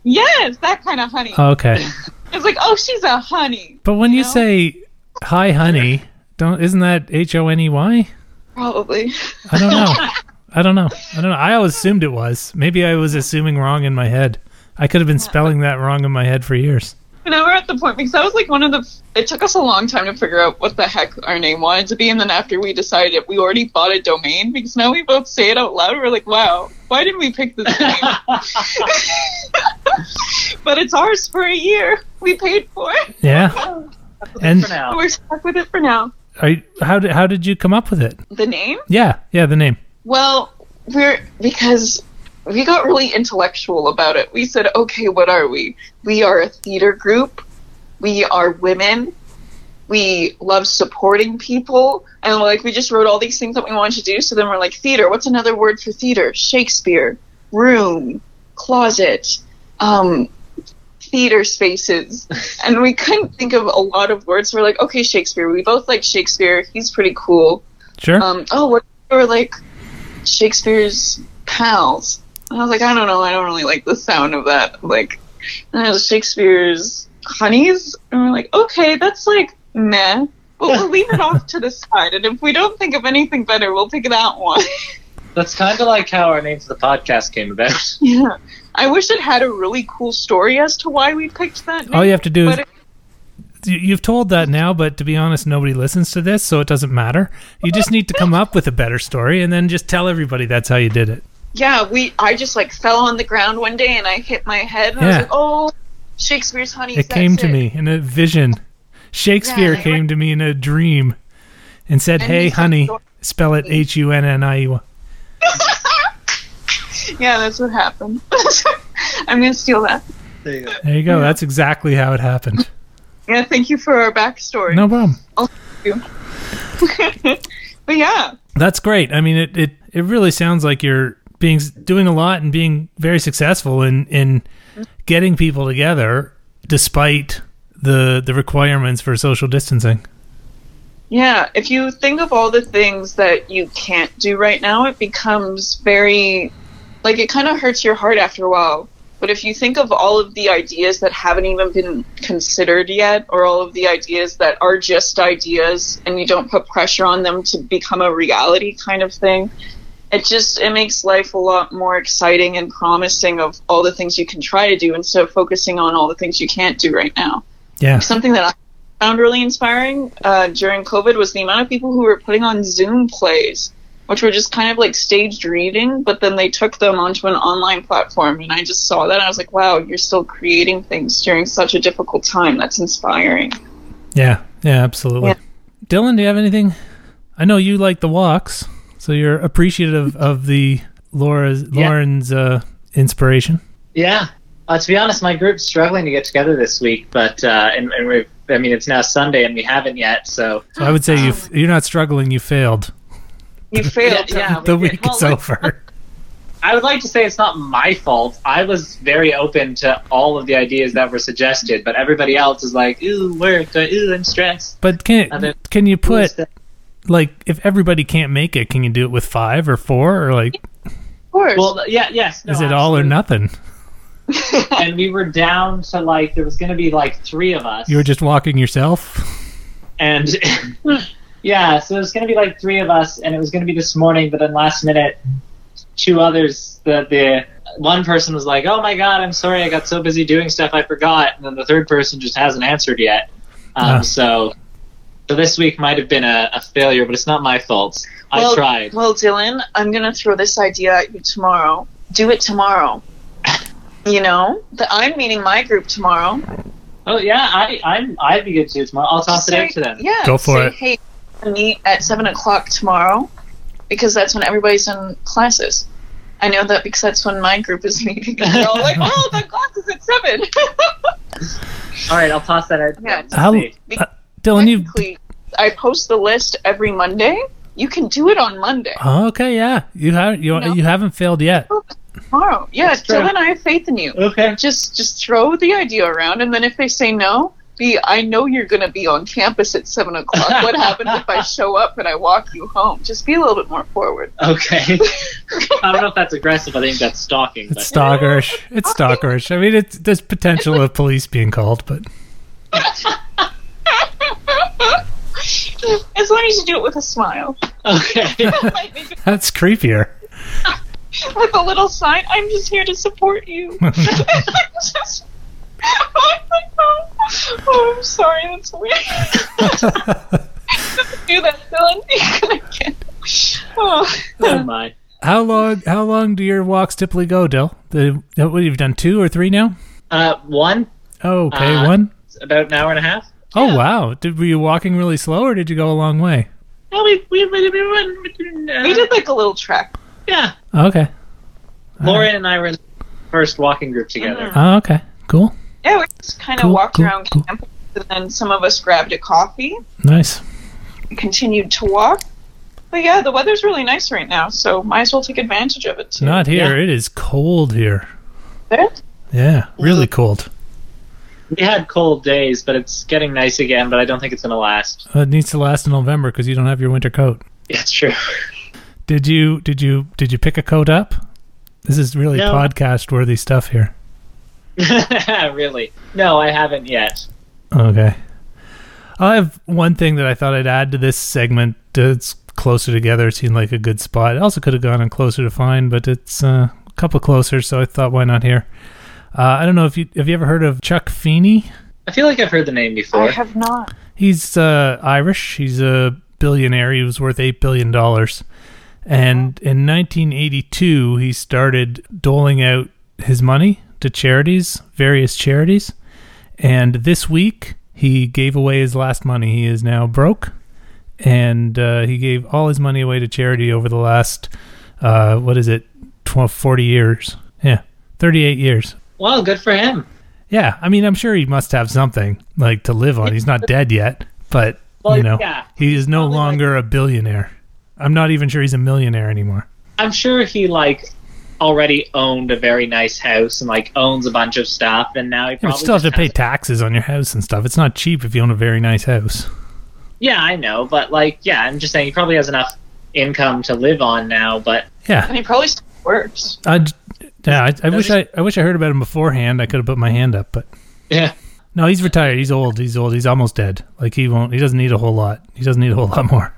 Yes, that kind of honey. Oh, okay. [laughs] it's like, oh, she's a honey. But when you, know? say hi honey, don't isn't that H O N E Y? Probably. I don't know. [laughs] I don't know. I don't know. I always assumed it was. Maybe I was assuming wrong in my head. I could have been spelling that wrong in my head for years. [laughs] now we're at the point because that was like one of the. It took us a long time to figure out what the heck our name wanted to be, and then after we decided it, we already bought a domain because now we both say it out loud. We're like, wow, why didn't we pick this name? [laughs] but it's ours for a year. We paid for it. Yeah. [laughs] And For now. We're stuck with it for now. are you, how did how did you come up with it? The name? Yeah. Yeah, the name. Well, we're because we got really intellectual about it. We said, okay, what are we? We are a theater group. We are women. We love supporting people. And like we just wrote all these things that we wanted to do. So then we're like, theater. What's another word for theater? Shakespeare, room, closet, um, theater spaces. [laughs] and we couldn't think of a lot of words. So we're like, okay, Shakespeare. We both like Shakespeare. He's pretty cool. Sure. Um, oh, what or like Shakespeare's pals? And I was like, I don't know, I don't really like the sound of that. Like, and it was Shakespeare's honeys, and we're like, okay, that's like meh, but we'll leave it off to the [laughs] side, and if we don't think of anything better, we'll pick that one. That's kind of like how our name for the podcast came about. [laughs] yeah, I wish it had a really cool story as to why we picked that. Name, All you have to do is. It- you've told that now, but to be honest, nobody listens to this, so it doesn't matter. You just need to come up with a better story and then just tell everybody that's how you did it. Yeah, we I just like fell on the ground one day and I hit my head and I was like, oh, Shakespeare's Honey. It came that's to it. me in a vision. Shakespeare Yeah. came to me in a dream and said, And "Hey, honey, so- spell it H U N N I E Y." [laughs] Yeah, that's what happened. [laughs] I'm gonna steal that. There you go. There you go. That's exactly how it happened. [laughs] Yeah, thank you for our backstory. No problem. but yeah, That's great. I mean, it, it, it really sounds like you're being doing a lot and being very successful in in getting people together despite the the requirements for social distancing. yeah. If you think of all the things that you can't do right now, it becomes very like it kind of hurts your heart after a while. But if you think of all of the ideas that haven't even been considered yet, or all of the ideas that are just ideas, and you don't put pressure on them to become a reality kind of thing, it just it makes life a lot more exciting and promising of all the things you can try to do instead of focusing on all the things you can't do right now. Yeah. Something that I found really inspiring uh, during COVID was the amount of people who were putting on Zoom plays, which were just kind of like staged reading, but then they took them onto an online platform, and I just saw that and I was like, wow, you're still creating things during such a difficult time. That's inspiring. Yeah. Yeah. Absolutely. Yeah. Dylan, do you have anything? I know you like the walks, so you're appreciative of the Laura's Yeah. Lauren's uh, inspiration. Yeah. Uh, to be honest, my group's struggling to get together this week, but uh, and, and we're, I mean, it's now Sunday and we haven't yet. So So I would say you you're not struggling. You failed. You [laughs] failed. Yeah, yeah. the we week did. is Well, over. [laughs] I would like to say it's not my fault. I was very open to all of the ideas that were suggested, but everybody else is like, "Ooh, work! uh, Ooh, I'm stressed." But can then- can you put like if everybody can't make it, can you do it with five or four or like Of course. Well, yeah, yes. no, is it all or nothing? [laughs] And we were down to like there was going to be like three of us. You were just walking yourself. and [laughs] yeah, so it was going to be like three of us, and it was going to be this morning. But then last minute, two others. The the one person was like, "Oh my god, I'm sorry, I got so busy doing stuff, I forgot." And then the third person just hasn't answered yet. Um, Ah. So, so this week might have been a, a failure, but it's not my fault. I well, tried. Well, Dylan, I'm gonna throw this idea at you tomorrow. Do it tomorrow. [laughs] You know, that I'm meeting my group tomorrow. Oh yeah, I I'm I'd be good too tomorrow. I'll toss it out to them. Yeah. Go for say, it. Hey, meet at seven o'clock tomorrow, because that's when everybody's in classes. I know that because that's when my group is [laughs] meeting. They're all like, "Oh, the class is at 7. [laughs] All right, I'll toss that out. Yeah. them. Let's How, see. Dylan, you I post the list every Monday. You can do it on Monday. oh, okay? Yeah, you have you No. you haven't failed yet. Oh, tomorrow. Yeah, That's true. Dylan, I have faith in you. Okay. Just just throw the idea around, and then if they say no, be I know you're going to be on campus at seven o'clock. [laughs] What happens if I show up and I walk you home? Just be a little bit more forward. Okay. [laughs] I don't know if that's aggressive. I think that's stalking. It's stalkerish. It's [laughs] stalkerish. I mean, it's there's potential of police being called, but As long as you do it with a smile, okay. [laughs] [laughs] That's creepier. [laughs] with a little sign. I'm just here to support you. Just- oh my god! Oh, I'm sorry. That's weird. do that, Dylan. Again. Oh. oh my. How long? How long do your walks typically go, Dill? The what you've done two or three now? Uh, one. Oh, okay, Uh, one. About an hour and a half. Oh wow! Did were you walking really slow, or did you go a long way? Well, we we we, we, went, uh, We did like a little trek. Yeah. Okay. Lauren and I were in the first walking group together. Oh, okay. Cool. Yeah, we just kind of Cool, walked cool, around cool. campus, and then some of us grabbed a coffee Nice. and continued to walk. But yeah, the weather's really nice right now, so might as well take advantage of it too. Not here. Yeah. It is cold here. There? Yeah, really cold. We had cold days, but it's getting nice again. But I don't think it's gonna last. Uh, It needs to last in November because you don't have your winter coat. Yeah, it's true. Did you? Did you? Did you pick a coat up? This is really No. podcast worthy stuff here. [laughs] really? No, I haven't yet. Okay. I have one thing that I thought I'd add to this segment. It's closer together. It seemed like a good spot. It also could have gone on closer to fine, but it's uh, a couple closer, so I thought, why not here? Uh, I don't know if you have you ever heard of Chuck Feeney. I feel like I've heard the name before. I have not. He's uh, Irish. He's a billionaire. He was worth eight billion dollars, and in 1982 he started doling out his money to charities, various charities. And this week he gave away his last money. He is now broke, and uh, he gave all his money away to charity over the last uh, what is it, 12, 40 years? Yeah, 38 years. Well, good for him. Yeah, I mean, I'm sure he must have something like to live on. He's not dead yet, but Well, you know, yeah. he is no Probably like- longer a billionaire. I'm not even sure he's a millionaire anymore. I'm sure he like already owned a very nice house and like owns a bunch of stuff, and now he You probably still have to pay has- taxes on your house and stuff. It's not cheap if you own a very nice house. Yeah, I know, but like, yeah, I'm just saying he probably has enough income to live on now. But Yeah, And he probably still works. I, j- yeah. I, I wish he- I, I wish I heard about him beforehand. I could have put my hand up, but yeah, no, he's retired. He's old. He's old. He's almost dead. Like he won't. He doesn't need a whole lot. He doesn't need a whole lot more.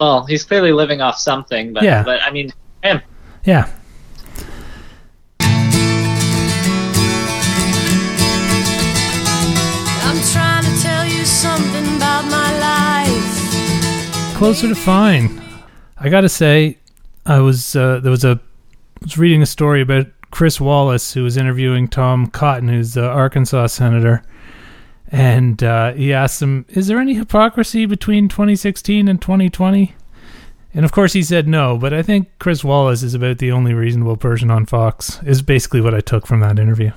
well, he's clearly living off something. But Yeah. but I mean, him. Yeah. I'm trying to tell you something about my life. closer to fine. I gotta say, I was uh, there was a was reading a story about Chris Wallace who was interviewing Tom Cotton, who's the Arkansas senator, and uh, he asked him, "Is there any hypocrisy between 2016 and 2020?" And of course, he said no. But I think Chris Wallace is about the only reasonable person on Fox. Is basically what I took from that interview.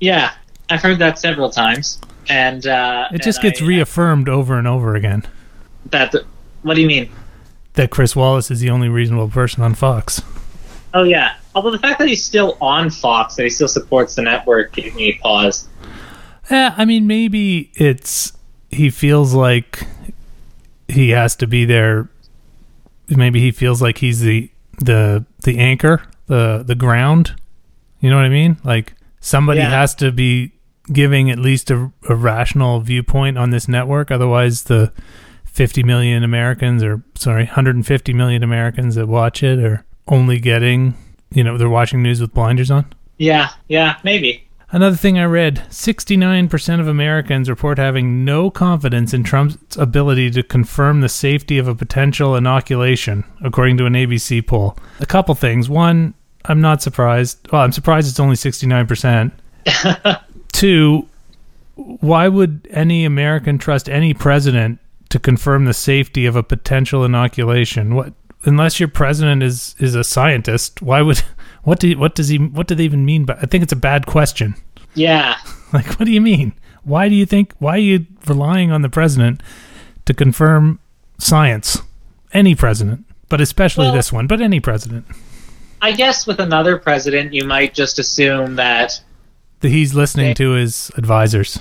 Yeah, I've heard that several times, and uh, It just and gets I- reaffirmed over and over again That what do you mean? that Chris Wallace is the only reasonable person on Fox. Oh yeah. Although the fact that he's still on Fox, that he still supports the network, gave me pause. Yeah, I mean, maybe it's he feels like he has to be there. Maybe he feels like he's the the the anchor, the the ground. You know what I mean? Like somebody Yeah. has to be giving at least a, a rational viewpoint on this network. Otherwise, the 50 million Americans, or sorry, 150 million Americans that watch it are only getting, you know, they're watching news with blinders on. Yeah, yeah, maybe. Another thing I read 69% of Americans report having no confidence in Trump's ability to confirm the safety of a potential inoculation, according to an ABC poll. A couple things. One, I'm not surprised. Well, I'm surprised it's only 69%. [laughs] Two, why would any American trust any president to confirm the safety of a potential inoculation? What unless your president is is a scientist, why would [laughs] what do what does he what do they even mean by I think it's a bad question. Yeah. [laughs] Like, what do you mean? Why do you think? Why are you relying on the president to confirm science? Any president, but especially Well- this one, but any president. I guess with another president, you might just assume that, that he's listening to his advisors.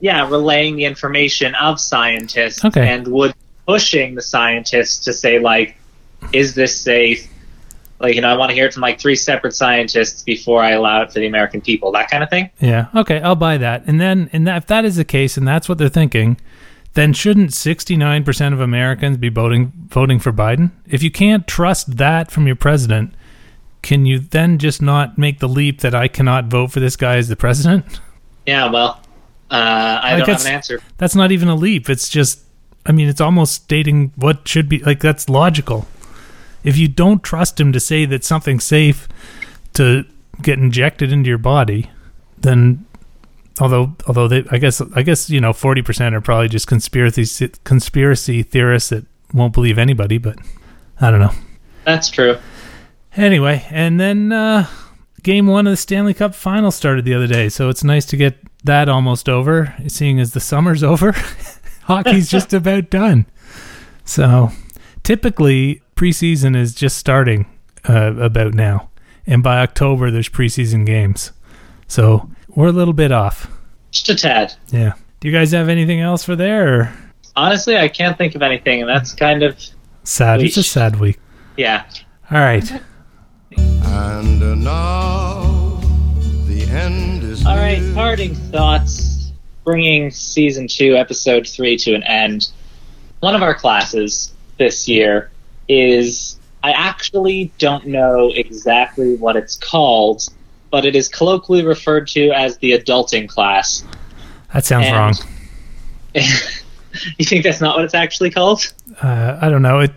yeah, relaying the information of scientists Okay. and would pushing the scientists to say like, is this safe? Like, you know, I want to hear it from like three separate scientists before I allow it for the American people. That kind of thing. Yeah. Okay, I'll buy that. And then, and that, if that is the case, and that's what they're thinking, then shouldn't 69% of Americans be voting voting for Biden? If you can't trust that from your president, can you then just not make the leap that I cannot vote for this guy as the president? Yeah. Well, uh, I Like, don't have an answer. That's not even a leap. It's just, I mean, it's almost stating what should be like. That's logical. If you don't trust him to say that something's safe to get injected into your body, then although although they, I guess I guess you know forty percent are probably just conspiracy conspiracy theorists that won't believe anybody. But I don't know. That's true. Anyway, and then uh, game one of the Stanley Cup final started the other day, so it's nice to get that almost over, seeing as the summer's [laughs] over. [laughs] Hockey's just about done. So typically, preseason is just starting uh, about now, and by October, there's preseason games. So we're a little bit off. Just a tad. Yeah. Do you guys have anything else for there? Or Honestly, I can't think of anything, and that's kind of sad. It's a sad week. yeah. All right. And uh, now the end is All right, near. parting thoughts, bringing season two, episode three to an end. One of our classes this year is I actually don't know exactly what it's called, but it is colloquially referred to as the adulting class. That sounds And- wrong. [laughs] you think that's not what it's actually called? Uh, I don't know. It,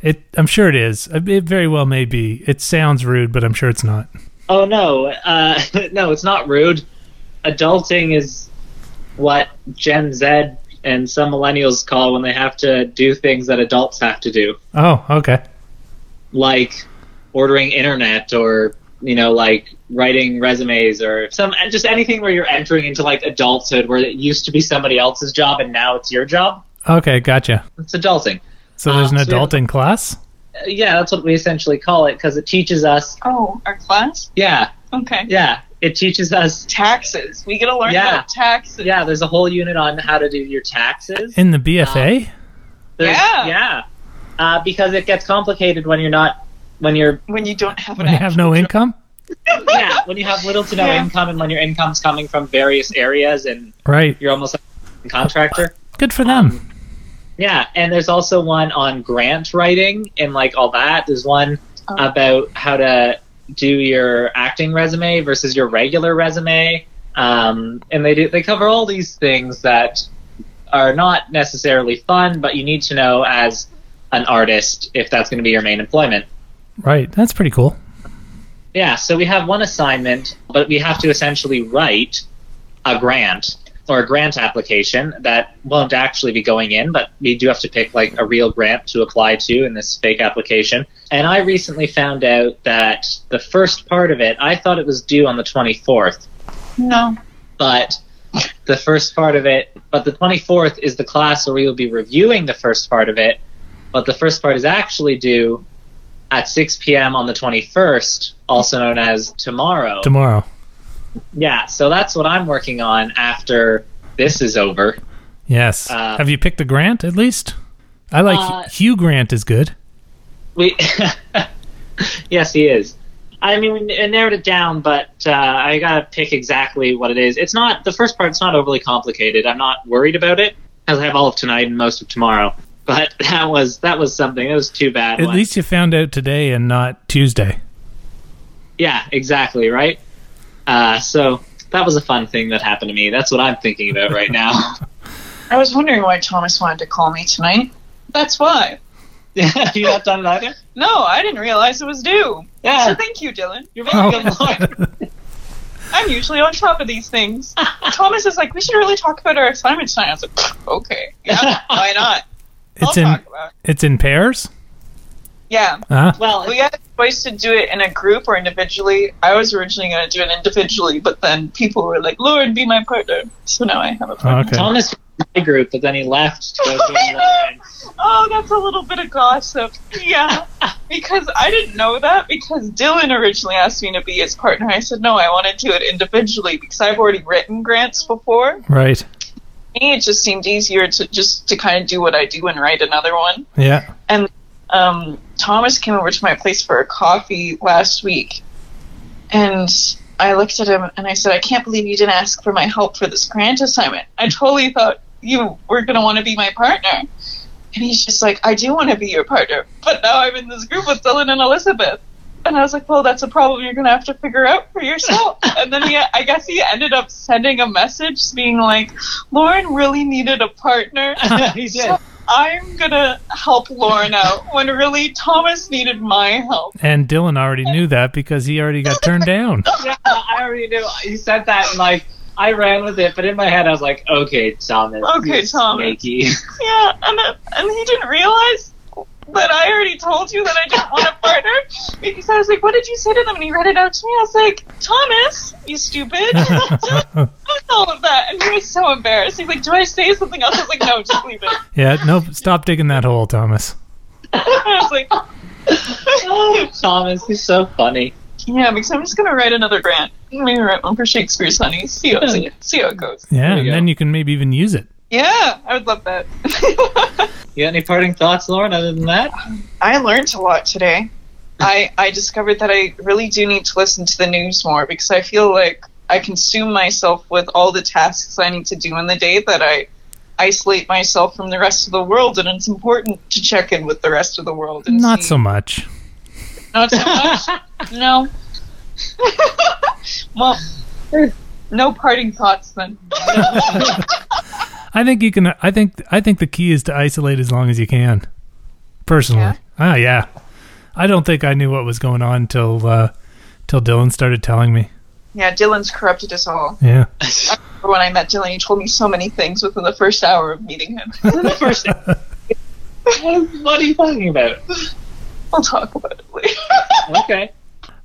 it. I'm sure it is. It very well may be. It sounds rude, but I'm sure it's not. Oh no, uh, [laughs] no, it's not rude. Adulting is what Gen Z and some millennials call when they have to do things that adults have to do, Oh, okay. like ordering internet or you know, like writing resumes or some just anything where you're entering into like adulthood, where it used to be somebody else's job and now it's your job. Okay, gotcha. It's adulting. So there's Um, an so we have- adulting class. Yeah, that's what we essentially call it because it teaches us. Oh, our class? Yeah, Okay. yeah, it teaches us. Taxes. We get to learn Yeah. about taxes. Yeah, there's a whole unit on how to do your taxes. In the BFA? There's- Yeah. Yeah. Uh, because it gets complicated when you're not, when you're, When you don't have when an you have no actual income? [laughs] yeah, when you have little to no Yeah. income and when your income's coming from various areas and Right. you're almost like a contractor. Good for them. Yeah, and there's also one on grant writing and like all that. There's one Oh. about how to do your acting resume versus your regular resume. Um, and they do, they cover all these things that are not necessarily fun, but you need to know as an artist if that's going to be your main employment. right. That's pretty cool. Yeah, so we have one assignment, but we have to essentially write a grant or a grant application that won't actually be going in, but we do have to pick like a real grant to apply to in this fake application. And I recently found out that the first part of it, I thought it was due on the 24th, No. but the first part of it, but the 24th is the class where we will be reviewing the first part of it, but the first part is actually due at 6 p.m. on the 21st, also known as tomorrow. Tomorrow. yeah, so that's what I'm working on after this is over. Yes. Uh, have you picked a grant at least? I like Uh, Hugh Grant is good. We, [laughs] yes, he is. I mean, we narrowed it down, but uh, I gotta pick exactly what it is. It's not the first part. It's not overly complicated. I'm not worried about it, as I have all of tonight and most of tomorrow. But [laughs] that was that was something. It was too bad. At when- least you found out today and not Tuesday. yeah, exactly right. Uh, so that was a fun thing that happened to me. That's what I'm thinking about right now. [laughs] I was wondering why Thomas wanted to call me tonight. That's why. [laughs] Have you not done it either? No, I didn't realize it was due. Yeah. So thank you, Dylan. You're very good, oh. Lord. [laughs] I'm usually on top of these things. Thomas is like, we should really talk about our assignment tonight. I was like, okay, yeah, why [laughs] not? I'll It's in it. it's in pairs? Yeah, Huh? Well, we had a choice to do it in a group or individually. I was originally going to do it individually, but then people were like, Lord, be my partner. So now I have a partner. Okay. Thomas was in my group, but then he left to go join Lauren. [laughs] Oh, that's a little bit of gossip. Yeah. [laughs] Because I didn't know that because Dylan originally asked me to be his partner. I said, no, I want to do it individually because I've already written grants before. Right. Me, it just seemed easier to just to kind of do what I do and write another one. Yeah. And um, Thomas came over to my place for a coffee last week, and I looked at him and I said, "I can't believe you didn't ask for my help for this grant assignment. I totally thought you were going to want to be my partner." And he's just like, "I do want to be your partner, but now I'm in this group with Dylan and Elizabeth." And I was like, "Well, that's a problem you're going to have to figure out for yourself." [laughs] and then he, I guess he ended up sending a message being like, "Lauren really needed a partner." [laughs] he did. I'm gonna help Lauren out when really Thomas needed my help. And Dylan already knew that because he already got turned down. Yeah, I already knew. He said that, and like I ran with it, but in my head I was like, "Okay, Thomas. Okay, Thomas. Snaky. [laughs] Yeah, and then, and he didn't realize that I already told you that I didn't want a partner because I was like, "What did you say to them?" And he read it out to me. I was like, "Thomas, you stupid." [laughs] all of that, and he was so embarrassed. He's like, "Do I say something else?" I was like, "No, just leave it." yeah, nope. Stop digging that hole, Thomas. [laughs] I was like, oh, Thomas, he's so funny. "Yeah," because I'm just gonna write another grant. Maybe write one for Shakespeare's Honey. See how see how it goes. Yeah, and you then you can maybe even use it. Yeah, I would love that. [laughs] You got any parting thoughts, Lauren? Other than that, I learned a lot today. I I discovered that I really do need to listen to the news more because I feel like I consume myself with all the tasks I need to do in the day that I isolate myself from the rest of the world and it's important to check in with the rest of the world and Not see- so much. not so much [laughs] no [laughs] well no parting thoughts then [laughs] I think you can. I think. I think the key is to isolate as long as you can. Personally, Yeah? ah, yeah. I don't think I knew what was going on till uh, till Dylan started telling me. yeah Dylan's corrupted us all Yeah. [laughs] Remember when I met Dylan he told me so many things within the first hour of meeting him the first, what are you talking about? I'll talk about it later Okay.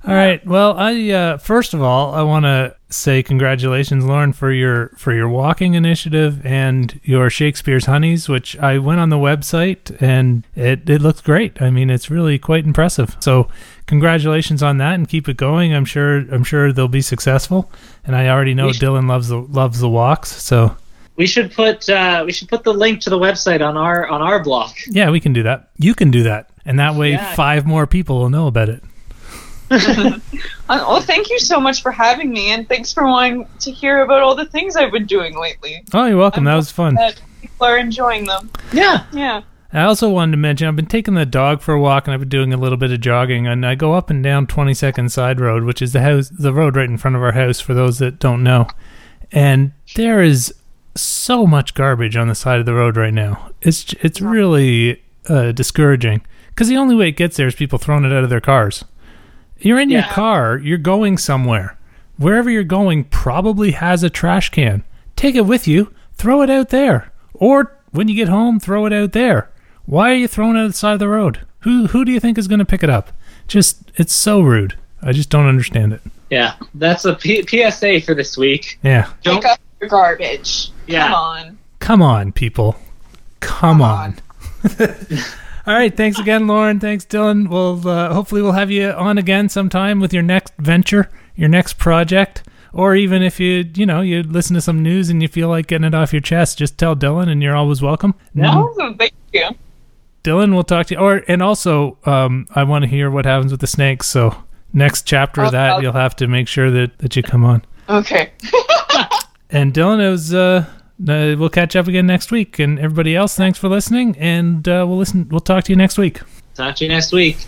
All right. Well, I uh, first of all, I want to say congratulations, Lauren, for your for your walking initiative and your Shakespeare's Honeys, which I went on the website and it it looks great. I mean, it's really quite impressive. So, congratulations on that and keep it going. I'm sure I'm sure they'll be successful. And I already know should- Dylan loves the loves the walks. So, We should put uh, we should put the link to the website on our on our blog. yeah, we can do that. You can do that. And that way Yeah. five more people will know about it. Uh, [laughs] well, thank you so much for having me, and thanks for wanting to hear about all the things I've been doing lately. Oh, you're welcome. I'm That was fun. That people are enjoying them. Yeah. Yeah. I also wanted to mention I've been taking the dog for a walk and I've been doing a little bit of jogging and I go up and down 22nd Side Road, which is the house the road right in front of our house for those that don't know. And there is so much garbage on the side of the road right now. It's it's really uh, discouraging cuz the only way it gets there is people throwing it out of their cars. You're in your car, you're going somewhere. Wherever you're going probably has a trash can. Take it with you, throw it out there. Or when you get home, throw it out there. Why are you throwing it at the side of the road? Who who do you think is going to pick it up? Just it's so rude. I just don't understand it. Yeah. That's a P- PSA for this week. Yeah. Don't. Pick up your garbage. Yeah. Come on. Come on, people. Come, on. [laughs] All right, thanks again, Lauren. Thanks, Dylan. We'll uh, hopefully we'll have you on again sometime with your next venture, your next project, or even if you you know you listen to some news and you feel like getting it off your chest, just tell Dylan, and you're always welcome. No, thank you. Dylan, we'll talk to you. Or and also, um, I want to hear what happens with the snakes. So next chapter of I'll- that, I'll- you'll have to make sure that that you come on. Okay. [laughs] And Dylan, it was. Uh, uh, we'll catch up again next week. And everybody else, thanks for listening. And uh, we'll listen. We'll talk to you next week. Talk to you next week.